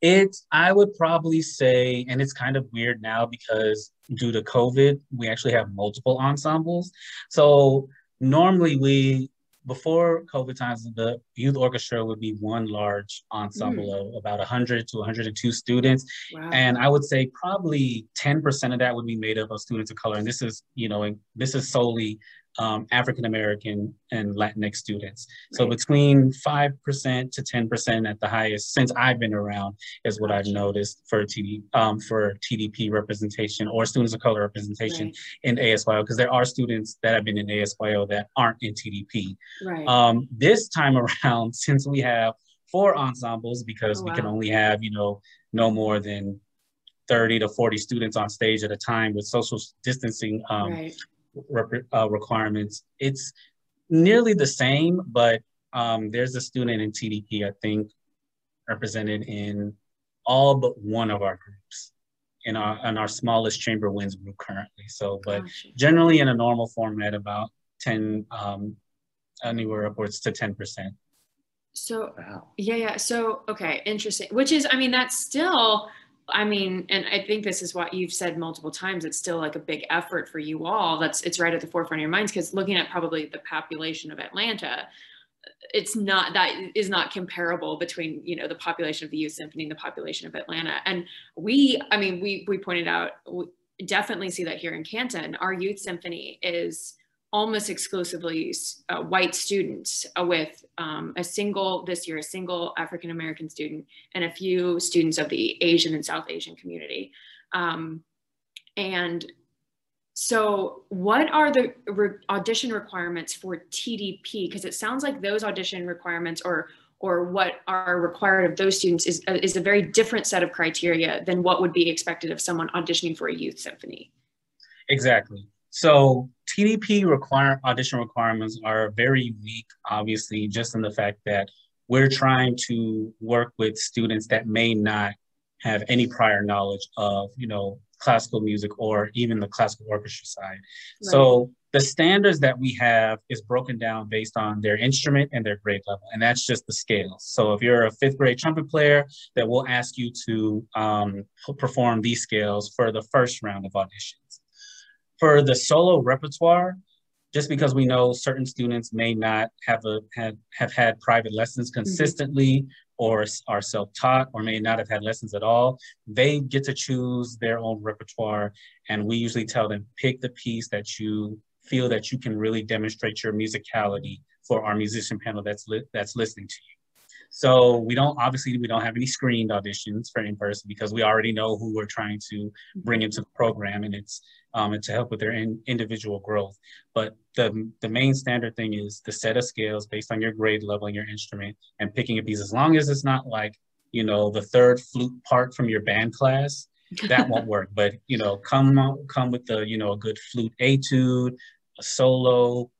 It's, I would probably say, and it's kind of weird now because due to COVID, we actually have multiple ensembles. So normally we, before COVID times, the youth orchestra would be one large ensemble mm. of about 100 to 102 students. Wow. And I would say probably 10% of that would be made up of students of color. And this is, you know, this is solely um, African American and Latinx students. Right. So between 5% to 10% at the highest since I've been around is what I've noticed for TD, um, for TDP representation or students of color representation right. in ASYO, because there are students that have been in ASYO that aren't in TDP. Right. Um, this time around, since we have four ensembles, because oh, we can only have, you know, no more than 30 to 40 students on stage at a time with social distancing um, right rep- uh, requirements. It's nearly the same, but um, there's a student in TDP, I think, represented in all but one of our groups in our in our smallest chamber winds group currently. So, but gotcha. generally in a normal format, about 10, um, anywhere upwards to 10%. So, wow. yeah, yeah. So, okay, interesting. Which is, I mean, that's still I mean, and I think this is what you've said multiple times. It's still like a big effort for you all. That's it's right at the forefront of your minds because looking at probably the population of Atlanta, it's not that is not comparable between you know the population of the youth symphony and the population of Atlanta. And we, I mean, we we pointed out we definitely see that here in Canton. Our youth symphony is almost exclusively uh, white students uh, with um, a single this year a single african american student and a few students of the asian and south asian community. Um, and so what are the re- audition requirements for tdp because it sounds like those audition requirements or or what are required of those students is, uh, is a very different set of criteria than what would be expected of someone auditioning for a youth symphony. Exactly. So TDP require audition requirements are very unique, obviously, just in the fact that we're trying to work with students that may not have any prior knowledge of, you know, classical music or even the classical orchestra side. Right. So the standards that we have is broken down based on their instrument and their grade level, and that's just the scales. So if you're a fifth grade trumpet player, that will ask you to um, perform these scales for the first round of auditions. For the solo repertoire, just because we know certain students may not have a have, have had private lessons mm-hmm. consistently mm-hmm. or are self-taught or may not have had lessons at all, they get to choose their own repertoire. And we usually tell them pick the piece that you feel that you can really demonstrate your musicality for our musician panel that's li- that's listening to you. So we don't obviously we don't have any screened auditions for in person because we already know who we're trying to bring into the program, and it's um, to help with their in, individual growth. But the the main standard thing is the set of scales based on your grade level and your instrument, and picking a piece as long as it's not like you know the third flute part from your band class. that won't work. But you know, come come with the you know a good flute etude, a solo.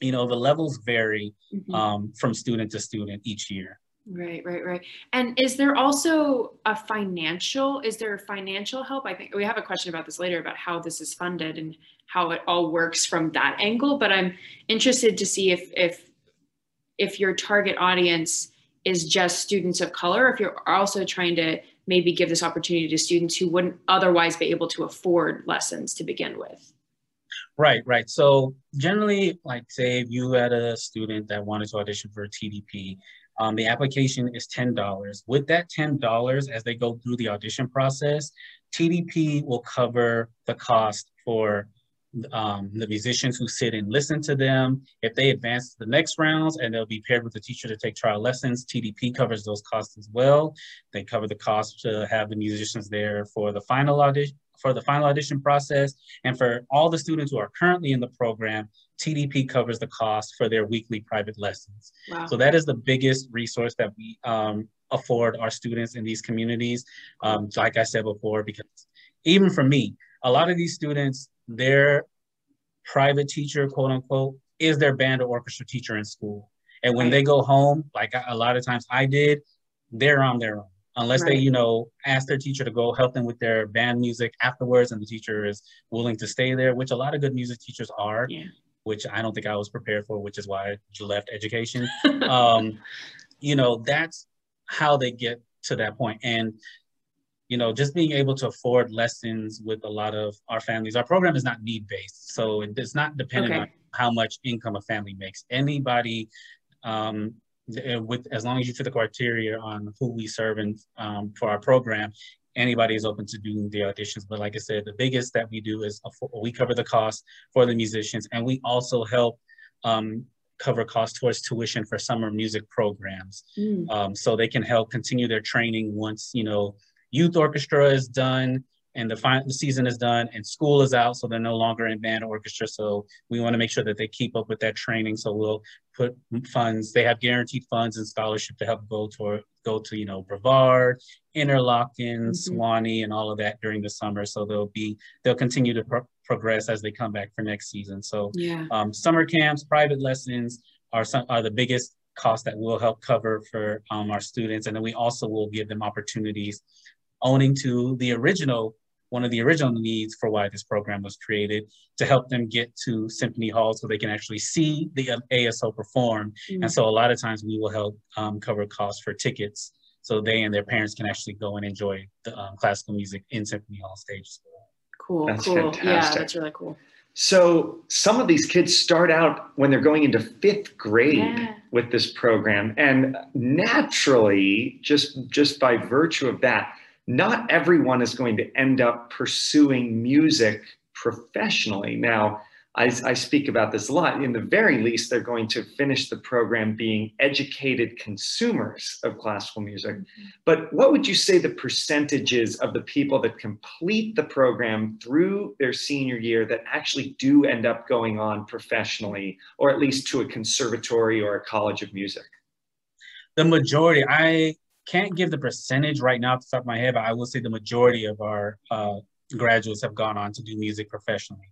You know, the levels vary mm-hmm. um, from student to student each year. Right, right, right. And is there also a financial, is there financial help? I think we have a question about this later about how this is funded and how it all works from that angle, but I'm interested to see if if if your target audience is just students of color, if you're also trying to maybe give this opportunity to students who wouldn't otherwise be able to afford lessons to begin with. Right, right. So generally, like say if you had a student that wanted to audition for a TDP, um, the application is $10. With that $10, as they go through the audition process, TDP will cover the cost for um, the musicians who sit and listen to them. If they advance to the next rounds and they'll be paired with a teacher to take trial lessons, TDP covers those costs as well. They cover the cost to have the musicians there for the final audition, for the final audition process. And for all the students who are currently in the program, TDP covers the cost for their weekly private lessons. Wow. So that is the biggest resource that we um, afford our students in these communities. Um, like I said before, because even for me, a lot of these students, their private teacher, quote unquote, is their band or orchestra teacher in school. And when right. they go home, like a lot of times I did, they're on their own. Unless right. they, you know, ask their teacher to go help them with their band music afterwards, and the teacher is willing to stay there, which a lot of good music teachers are, yeah. Which I don't think I was prepared for, which is why I left education. um, you know, that's how they get to that point. And you know, just being able to afford lessons with a lot of our families. Our program is not need based, so it's not dependent okay. on how much income a family makes. Anybody, um, with as long as you fit the criteria on who we serve and um, for our program, anybody is open to doing the auditions. But like I said, the biggest that we do is we cover the cost for the musicians, and we also help um, cover costs towards tuition for summer music programs, mm. um, so they can help continue their training once you know youth orchestra is done and the, final, the season is done and school is out so they're no longer in band orchestra so we want to make sure that they keep up with that training so we'll put funds they have guaranteed funds and scholarship to help go to go to you know brevard interlochen mm-hmm. Sewanee and all of that during the summer. So they'll be they'll continue to pro- progress as they come back for next season. So yeah. um, summer camps private lessons are some are the biggest cost that we will help cover for um, our students. And then we also will give them opportunities owning to the original one of the original needs for why this program was created to help them get to symphony hall so they can actually see the ASO perform. Mm-hmm. And so a lot of times we will help um, cover costs for tickets so they and their parents can actually go and enjoy the um, classical music in symphony hall stage. Cool, that's cool. Fantastic. Yeah, that's really cool. So some of these kids start out when they're going into fifth grade yeah. with this program, and naturally, just just by virtue of that, not everyone is going to end up pursuing music professionally. Now, I, I, speak about this a lot. In the very least, they're going to finish the program being educated consumers of classical music. Mm-hmm. But what would you say the percentages of the people that complete the program through their senior year that actually do end up going on professionally, or at least to a conservatory or a college of music? The majority, I can't give the percentage right now off the top of my head, but I will say the majority of our uh, graduates have gone on to do music professionally.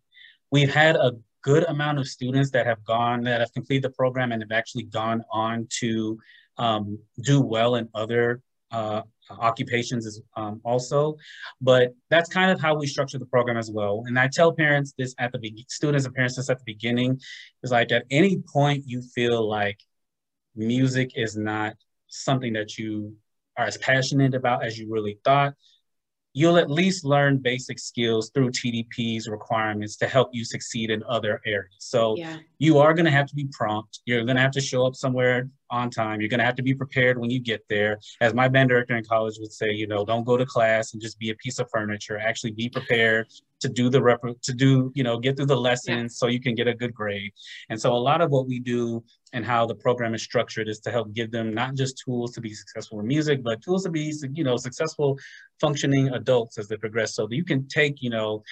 We've had a good amount of students that have gone, that have completed the program and have actually gone on to um, do well in other uh, occupations as, um, also. But that's kind of how we structure the program as well. And I tell parents this at the be- students and parents this at the beginning is like at any point you feel like music is not something that you are as passionate about as you really thought, you'll at least learn basic skills through TDP's requirements to help you succeed in other areas. So yeah. you are going to have to be prompt. You're going to have to show up somewhere on time. You're going to have to be prepared when you get there. As my band director in college would say, you know, don't go to class and just be a piece of furniture. Actually be prepared to do the rep to do, you know, get through the lessons yeah. so you can get a good grade. And so a lot of what we do and how the program is structured is to help give them not just tools to be successful in music, but tools to be, you know, successful functioning adults as they progress. So that you can take, you know,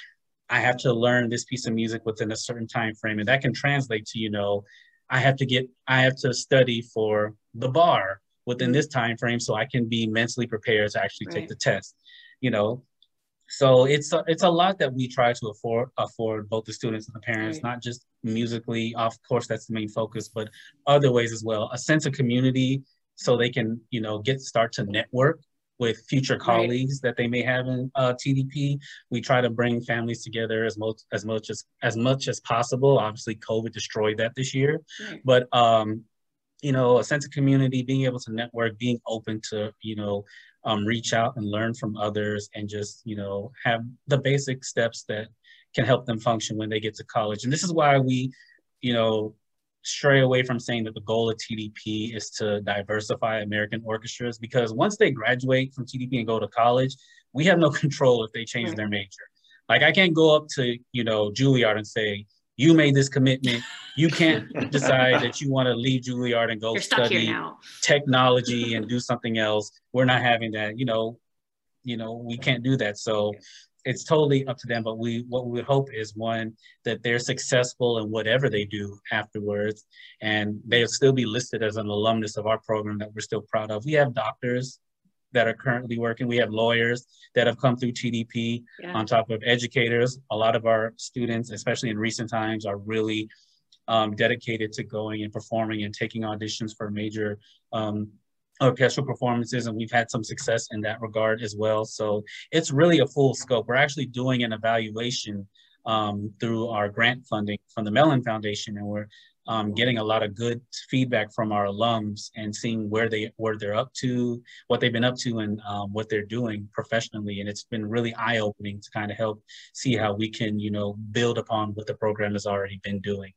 I have to learn this piece of music within a certain time frame, and that can translate to, you know, I have to get, I have to study for the bar within mm-hmm. this time frame so I can be mentally prepared to actually right. take the test. You know, so it's a, it's a lot that we try to afford afford both the students and the parents, right. not just musically. Of course, that's the main focus, but other ways as well. A sense of community, so they can you know get start to network with future colleagues right. that they may have in uh, TDP. We try to bring families together as much as much as as much as possible. Obviously, COVID destroyed that this year, right. but um, you know, a sense of community, being able to network, being open to you know um, reach out and learn from others, and just you know have the basic steps that can help them function when they get to college. And this is why we, you know, stray away from saying that the goal of TDP is to diversify American orchestras because once they graduate from TDP and go to college, we have no control if they change right. their major. Like I can't go up to, you know, Juilliard and say, you made this commitment. You can't decide that you want to leave Juilliard and go You're study technology and do something else. We're not having that. You know, you know, we can't do that. So it's totally up to them. But we what we hope is one that they're successful in whatever they do afterwards, and they'll still be listed as an alumnus of our program that we're still proud of. We have doctors that are currently working. We have lawyers that have come through TDP yeah. on top of educators. A lot of our students, especially in recent times, are really um, dedicated to going and performing and taking auditions for major um, orchestral performances. And we've had some success in that regard as well. So it's really a full scope. We're actually doing an evaluation um, through our grant funding from the Mellon Foundation, and we're um, getting a lot of good feedback from our alums and seeing where they where they're up to, what they've been up to, and um, what they're doing professionally. And it's been really eye opening to kind of help see how we can, you know, build upon what the program has already been doing.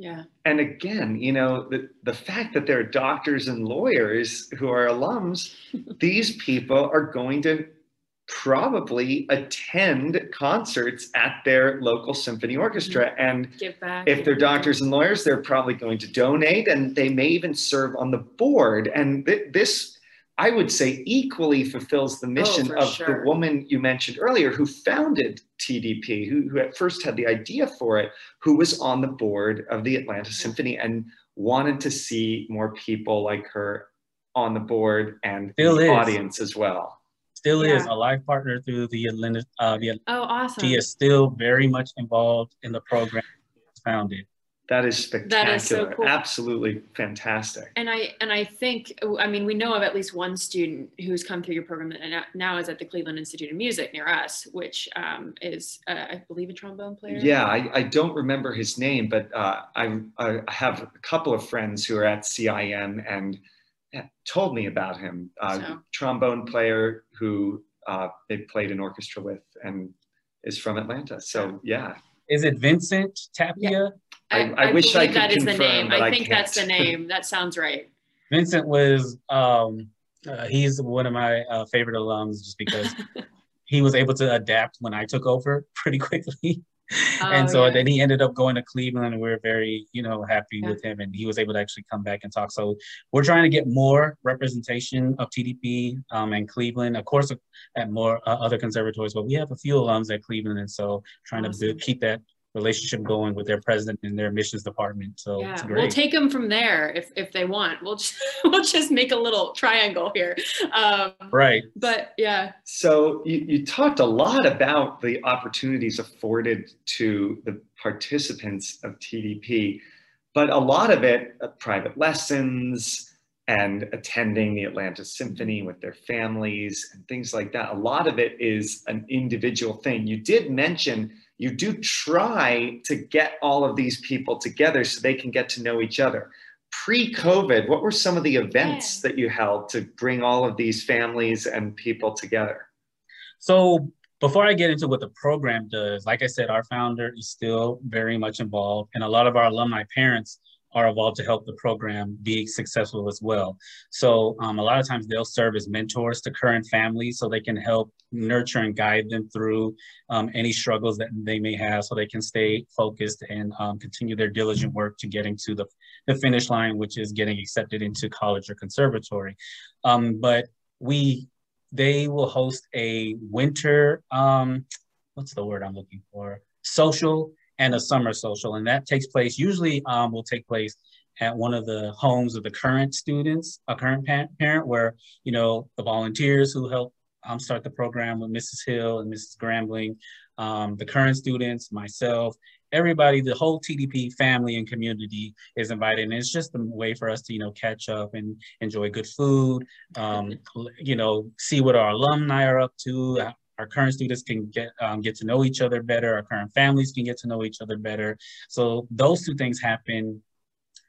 Yeah. And again, you know, the, the fact that there are doctors and lawyers who are alums, these people are going to probably attend concerts at their local symphony orchestra. Mm-hmm. And if they're doctors and lawyers, they're probably going to donate and they may even serve on the board. And th- this, I would say, equally fulfills the oh, mission oh, of sure. the woman you mentioned earlier who founded TDP, who, who at first had the idea for it, who was on the board of the Atlanta Symphony and wanted to see more people like her on the board and Still the is. audience as well still yeah. is a life partner through the Atlanta. Uh, the, oh, awesome. She is still very much involved in the program founded. That is spectacular. That is so cool. Absolutely fantastic. And I and I think I mean we know of at least one student who's come through your program and now is at the Cleveland Institute of Music near us, which um, is uh, I believe a trombone player. Yeah, I, I don't remember his name, but uh, I, I have a couple of friends who are at CIM and told me about him. Uh, so. Trombone player who uh, they played an orchestra with and is from Atlanta. So yeah. Is it Vincent Tapia? Yeah. I, I, I, wish I could that confirm, the name. I think that's the name. That sounds right. Vincent was um, uh, he's one of my uh, favorite alums just because he was able to adapt when I took over pretty quickly. Oh, and so yeah. then he ended up going to Cleveland, and we are very, you know, happy yeah. with him. And he was able to actually come back and talk. So we're trying to get more representation of TDP um, and Cleveland, of course, at more uh, other conservatories. But we have a few alums at Cleveland, and so trying awesome. to build, keep that relationship going with their president and their missions department. So yeah, we'll take them from there if, if they want. We'll just we'll just make a little triangle here. Um, right. But yeah. So you, you talked a lot about the opportunities afforded to the participants of TDP, but a lot of it, uh, private lessons and attending the Atlanta Symphony with their families and things like that. A lot of it is an individual thing. You did mention you do try to get all of these people together so they can get to know each other. Pre COVID, what were some of the events yeah. that you held to bring all of these families and people together? So, before I get into what the program does, like I said, our founder is still very much involved, and a lot of our alumni parents are involved to help the program be successful as well. So um, a lot of times they'll serve as mentors to current families so they can help nurture and guide them through um, any struggles that they may have so they can stay focused and um, continue their diligent work to getting to the, the finish line, which is getting accepted into college or conservatory. Um, but we, they will host a winter, um, what's the word I'm looking for? Social and a summer social. And that takes place, usually um, will take place at one of the homes of the current students, a current parent, where, you know, the volunteers who help um, start the program with Mrs. Hill and Mrs. Grambling, um, the current students, myself, everybody, the whole TDP family and community is invited. And it's just a way for us to, you know, catch up and enjoy good food, um, you know, see what our alumni are up to, our current students can get um, get to know each other better. Our current families can get to know each other better. So those two things happen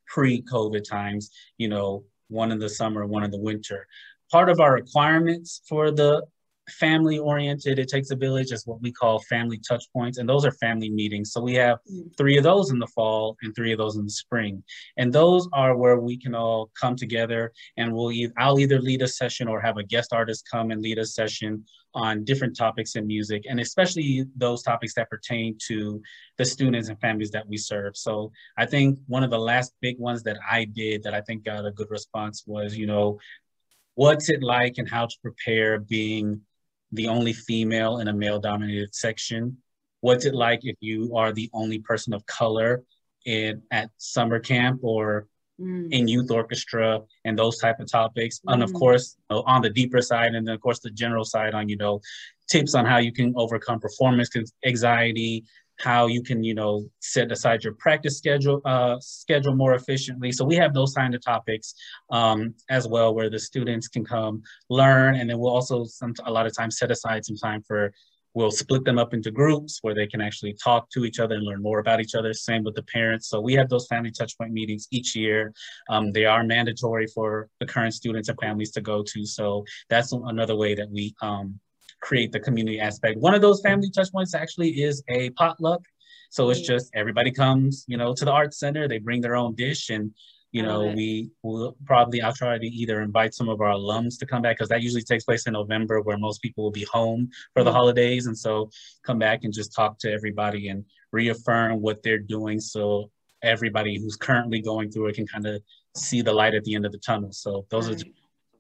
pre-COVID times. You know, one in the summer, one in the winter. Part of our requirements for the family oriented. It takes a village is what we call family touch points. And those are family meetings. So we have mm. three of those in the fall and three of those in the spring. And those are where we can all come together and we'll either, I'll either lead a session or have a guest artist come and lead a session on different topics in music and especially those topics that pertain to the students and families that we serve. So I think one of the last big ones that I did that I think got a good response was, you know, what's it like and how to prepare being the only female in a male dominated section? What's it like if you are the only person of color in at summer camp or mm. in youth orchestra and those type of topics? Mm. And of mm. course, you know, on the deeper side, and then of course the general side on, you know, tips on how you can overcome performance anxiety, how you can, you know, set aside your practice schedule uh, schedule more efficiently. So we have those kind of topics um, as well, where the students can come learn, and then we'll also some a lot of times set aside some time for. We'll split them up into groups where they can actually talk to each other and learn more about each other. Same with the parents. So we have those family touchpoint meetings each year. Um, they are mandatory for the current students and families to go to. So that's another way that we um, create the community aspect. One of those family touch points actually is a potluck. So it's just everybody comes, you know, to the art center, they bring their own dish and you know, we will probably, I'll try to either invite some of our alums to come back because that usually takes place in November where most people will be home for the mm-hmm. holidays. And so come back and just talk to everybody and reaffirm what they're doing. So everybody who's currently going through it can kind of see the light at the end of the tunnel. So those right. are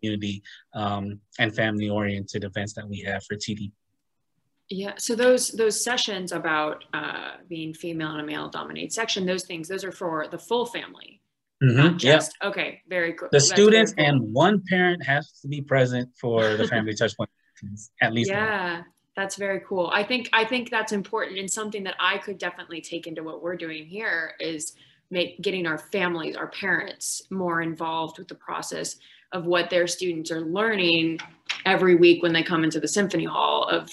community um, and family oriented events that we have for TD. Yeah, so those those sessions about uh, being female in a male dominated section, those things, those are for the full family. Mm-hmm. Just yep. okay, very cool. The That's students cool. and one parent has to be present for the family touch point at least. Yeah, one. that's very cool. I think I think that's important and something that I could definitely take into what we're doing here is make getting our families, our parents more involved with the process of what their students are learning every week when they come into the symphony hall of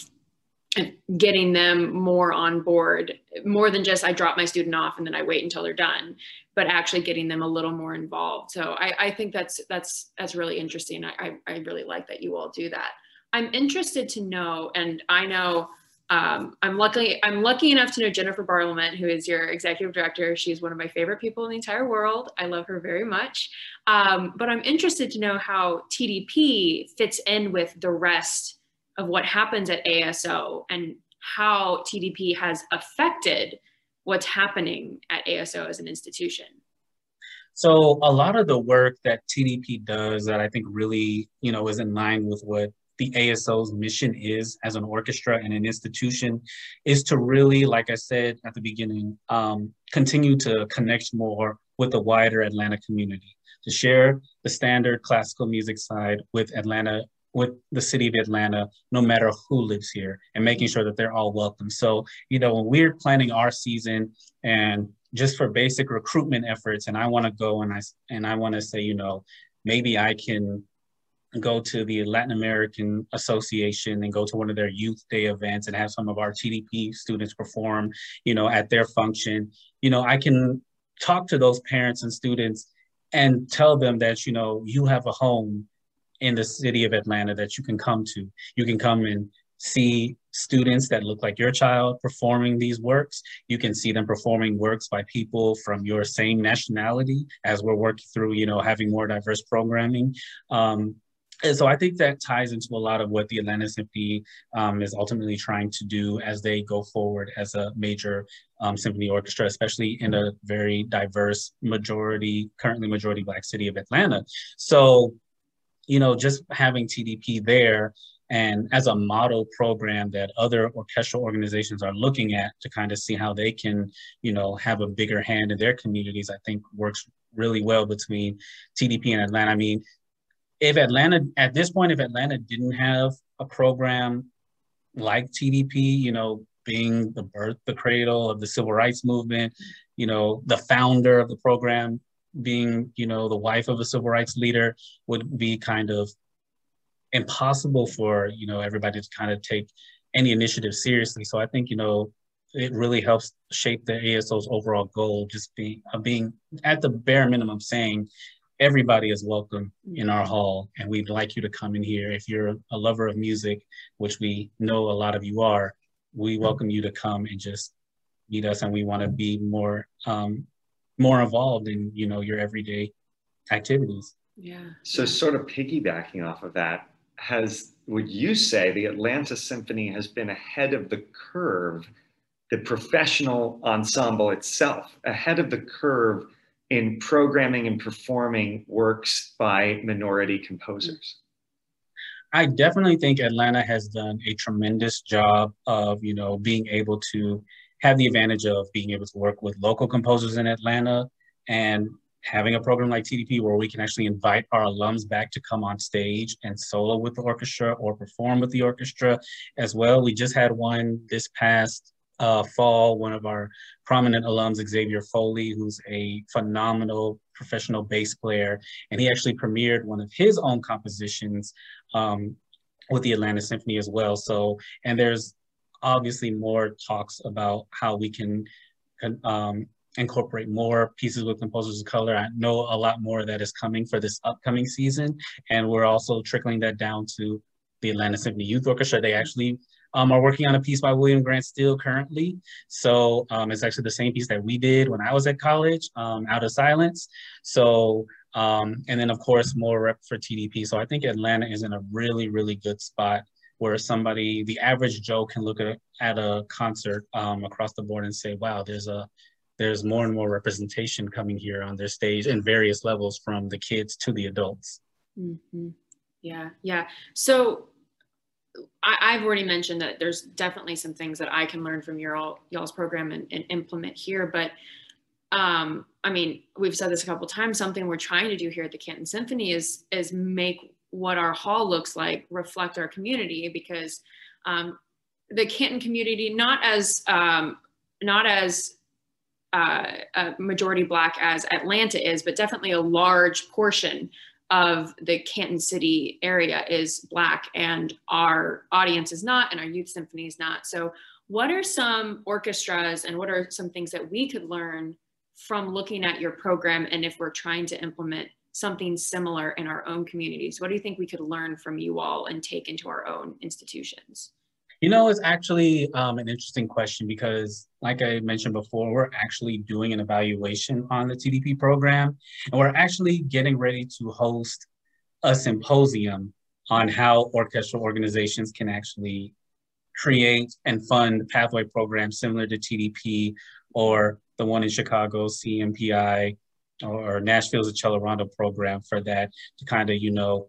getting them more on board more than just i drop my student off and then i wait until they're done but actually getting them a little more involved. So i, I think that's that's that's really interesting. I, I really like that you all do that. I'm interested to know and i know um, I'm lucky. I'm lucky enough to know Jennifer Barlament, who is your executive director. She's one of my favorite people in the entire world. I love her very much. Um, but I'm interested to know how TDP fits in with the rest of what happens at ASO and how TDP has affected what's happening at ASO as an institution. So a lot of the work that TDP does that I think really, you know, is in line with what the ASO's mission is as an orchestra and an institution is to really, like I said at the beginning, um, continue to connect more with the wider Atlanta community, to share the standard classical music side with Atlanta, with the city of Atlanta, no matter who lives here, and making sure that they're all welcome. So, you know, when we're planning our season and just for basic recruitment efforts, and I want to go and I and I want to say, you know, maybe I can go to the Latin American Association and go to one of their youth day events and have some of our TDP students perform, you know, at their function, you know, I can talk to those parents and students and tell them that, you know, you have a home in the city of Atlanta that you can come to. You can come and see students that look like your child performing these works. You can see them performing works by people from your same nationality as we're working through, you know, having more diverse programming. Um, and so I think that ties into a lot of what the Atlanta Symphony um, is ultimately trying to do as they go forward as a major um, symphony orchestra, especially in a very diverse majority, currently majority Black city of Atlanta. So, you know, just having TDP there and as a model program that other orchestral organizations are looking at to kind of see how they can, you know, have a bigger hand in their communities, I think works really well between TDP and Atlanta. I mean, if Atlanta at this point, if Atlanta didn't have a program like TDP, you know, being the birth, the cradle of the civil rights movement, you know, the founder of the program being, you know, the wife of a civil rights leader would be kind of impossible for, you know, everybody to kind of take any initiative seriously. So I think, you know, it really helps shape the ASO's overall goal, just being uh, being at the bare minimum saying everybody is welcome in our hall and we'd like you to come in here if you're a lover of music which we know a lot of you are we welcome you to come and just meet us and we want to be more um, more involved in you know your everyday activities Yeah. So, sort of piggybacking off of that, has would you say the Atlanta Symphony has been ahead of the curve, the professional ensemble itself, ahead of the curve in programming and performing works by minority composers? I definitely think Atlanta has done a tremendous job of, you know, being able to have the advantage of being able to work with local composers in Atlanta and having a program like TDP where we can actually invite our alums back to come on stage and solo with the orchestra or perform with the orchestra as well. We just had one this past uh, fall, one of our prominent alums, Xavier Foley, who's a phenomenal professional bass player, and he actually premiered one of his own compositions um, with the Atlanta Symphony as well. So, and there's obviously more talks about how we can um, incorporate more pieces with composers of color. I know a lot more that is coming for this upcoming season, and we're also trickling that down to the Atlanta Symphony Youth Orchestra. They actually um, are working on a piece by William Grant Still currently. So um, it's actually the same piece that we did when I was at college, um, Out of Silence. So, um, and then of course, more rep for TDP. So I think Atlanta is in a really, really good spot where somebody, the average Joe can look at, at a concert um, across the board and say, wow, there's a, there's more and more representation coming here on their stage in various levels from the kids to the adults. Mm-hmm. Yeah, yeah. So I, have already mentioned that there's definitely some things that I can learn from your all y'all's program and, and implement here. But um, I mean, we've said this a couple times. Something we're trying to do here at the Canton Symphony is is make what our hall looks like reflect our community because um, the Canton community, not as um, not as uh, a majority black as Atlanta is, but definitely a large portion of the Canton City area is Black and our audience is not, and our youth symphony is not. So, what are some orchestras and what are some things that we could learn from looking at your program? And if we're trying to implement something similar in our own communities, what do you think we could learn from you all and take into our own institutions? You know, it's actually um, an interesting question because, like I mentioned before, we're actually doing an evaluation on the TDP program, and we're actually getting ready to host a symposium on how orchestral organizations can actually create and fund pathway programs similar to TDP or the one in Chicago, CMPI, or Nashville's Accelerando program for that to kind of, you know,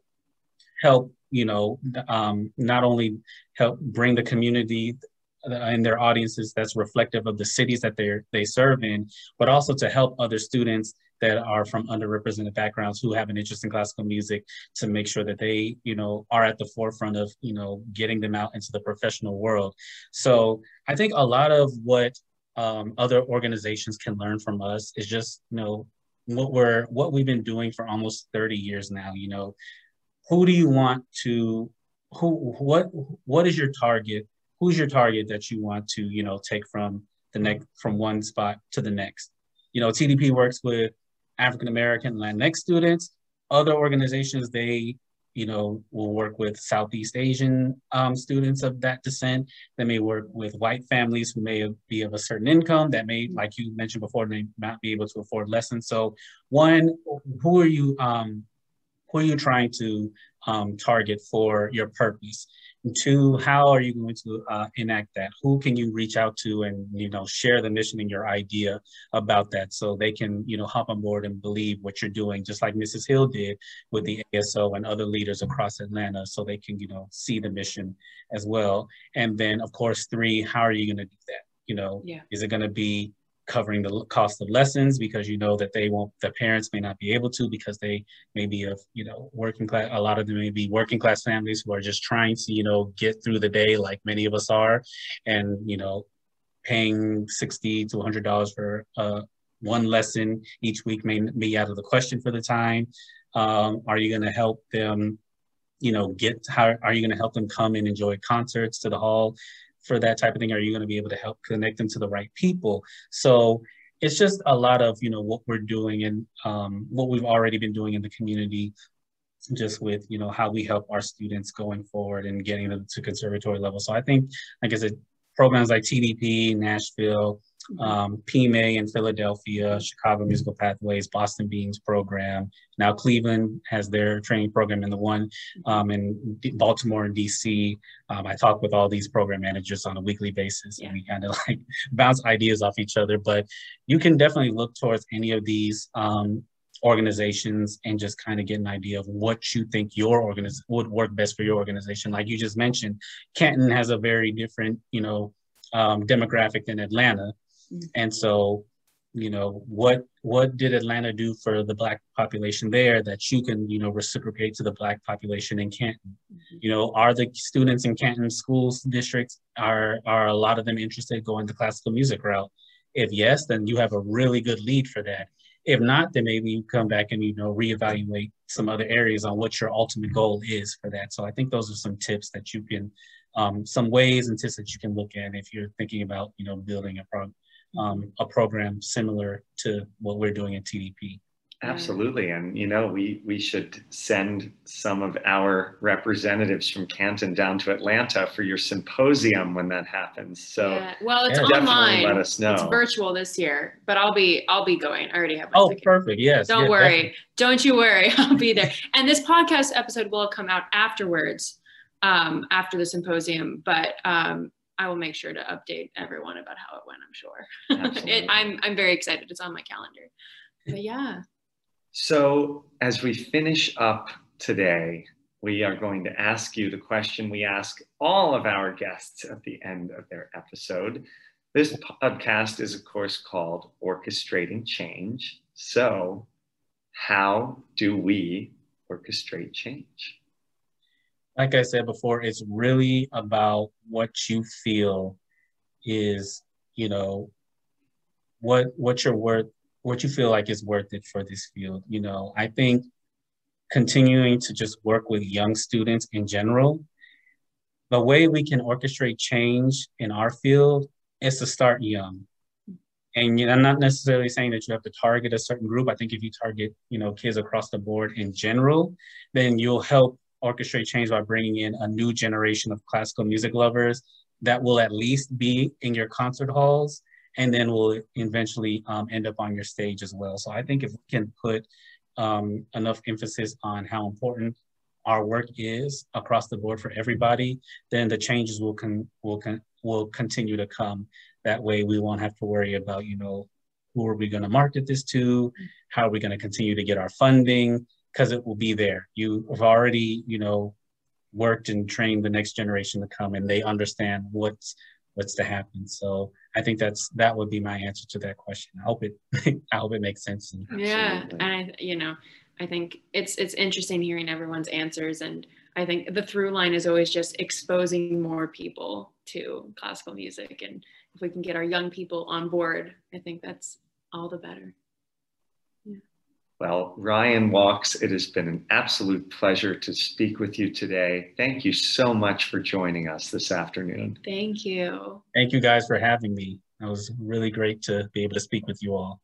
help you know, um, not only help bring the community and their audiences that's reflective of the cities that they they serve in, but also to help other students that are from underrepresented backgrounds who have an interest in classical music to make sure that they, you know, are at the forefront of, you know, getting them out into the professional world. So I think a lot of what um, other organizations can learn from us is just, you know, what we're what we've been doing for almost 30 years now. You know, who do you want to who what what is your target? Who's your target that you want to you know take from the next from one spot to the next? You know tdp works with african american latinx students. Other organizations they you know will work with southeast asian um, students of that descent. They may work with white families who may be of a certain income that may like you mentioned before may not be able to afford lessons. So one who are you um, who are you trying to um, target for your purpose? And two, how are you going to uh, enact that? Who can you reach out to and you know share the mission and your idea about that, so they can you know hop on board and believe what you're doing, just like Mrs. Hill did with the ASO and other leaders across Atlanta, so they can you know see the mission as well. And then of course, three, how are you going to do that? You know, yeah. is it going to be covering the cost of lessons because you know that they won't the parents may not be able to because they may be of you know working class a lot of them may be working class families who are just trying to you know get through the day like many of us are and you know paying 60 to 100 dollars for uh, one lesson each week may be out of the question for the time. Um, are you going to help them you know get how are you going to help them come and enjoy concerts to the hall for that type of thing? Are you going to be able to help connect them to the right people? So it's just a lot of you know what we're doing and um, what we've already been doing in the community just with you know how we help our students going forward and getting them to conservatory level so i think like i said programs like tdp nashville um, PMA in Philadelphia, Chicago Musical Pathways, Boston Beans program. Now Cleveland has their training program, and the one um, in D- Baltimore and DC. Um, I talk with all these program managers on a weekly basis, yeah. and we kind of like bounce ideas off each other. But you can definitely look towards any of these um, organizations and just kind of get an idea of what you think your organization would work best for your organization. Like you just mentioned, Canton has a very different, you know, um, demographic than Atlanta. And so, you know, what what did Atlanta do for the black population there that you can, you know, reciprocate to the black population in Canton? Mm-hmm. You know, are the students in Canton schools districts are are a lot of them interested going the classical music route? If yes, then you have a really good lead for that. If not, then maybe you come back and you know reevaluate some other areas on what your ultimate goal is for that. So I think those are some tips that you can, um, some ways and tips that you can look at if you're thinking about you know building a program um, a program similar to what we're doing at TDP. Absolutely, and you know we we should send some of our representatives from Canton down to Atlanta for your symposium when that happens. So yeah. well, it's yeah, online. Let us know. It's virtual this year, but I'll be I'll be going. I already have. oh, ticket. perfect. Yes. Don't yeah, worry. Definitely. Don't you worry. I'll be there. and this podcast episode will come out afterwards, um, after the symposium. But um, I will make sure to update everyone about how it went. I'm sure. it, I'm I'm very excited. It's on my calendar. But yeah. So as we finish up today, we are going to ask you the question we ask all of our guests at the end of their episode. This podcast is, of course, called Orchestrating Change. So, how do we orchestrate change? like I said before, it's really about what you feel is, you know, what what you're worth, what you feel like is worth it for this field. You know, I think continuing to just work with young students in general, the way we can orchestrate change in our field is to start young. And you know, I'm not necessarily saying that you have to target a certain group. I think if you target, you know, kids across the board in general, then you'll help orchestrate change by bringing in a new generation of classical music lovers that will at least be in your concert halls and then will eventually um, end up on your stage as well. So I think if we can put um, enough emphasis on how important our work is across the board for everybody, then the changes will con- will con- will continue to come. That way, we won't have to worry about you know who are we going to market this to, how are we going to continue to get our funding, because it will be there. You have already, you know, worked and trained the next generation to come, and they understand what's what's to happen. So I think that's that would be my answer to that question. I hope it I hope it makes sense. Yeah, and I, you know, I think it's it's interesting hearing everyone's answers, and I think the through line is always just exposing more people to classical music, and if we can get our young people on board, I think that's all the better. Well, Ryan Walks, it has been an absolute pleasure to speak with you today. Thank you so much for joining us this afternoon. Thank you. Thank you guys for having me. It was really great to be able to speak with you all.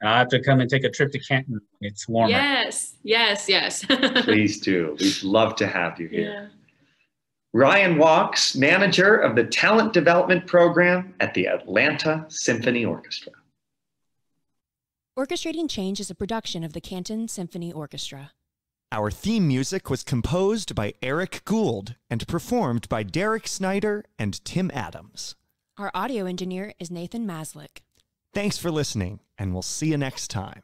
And i have to come and take a trip to Canton. It's warmer. Yes, yes, yes. Please do. We'd love to have you here. Yeah. Ryan Walks, manager of the Talent Development Program at the Atlanta Symphony Orchestra. Orchestrating Change is a production of the Canton Symphony Orchestra. Our theme music was composed by Eric Gould and performed by Derek Snyder and Tim Adams. Our audio engineer is Nathan Maslick. Thanks for listening, and we'll see you next time.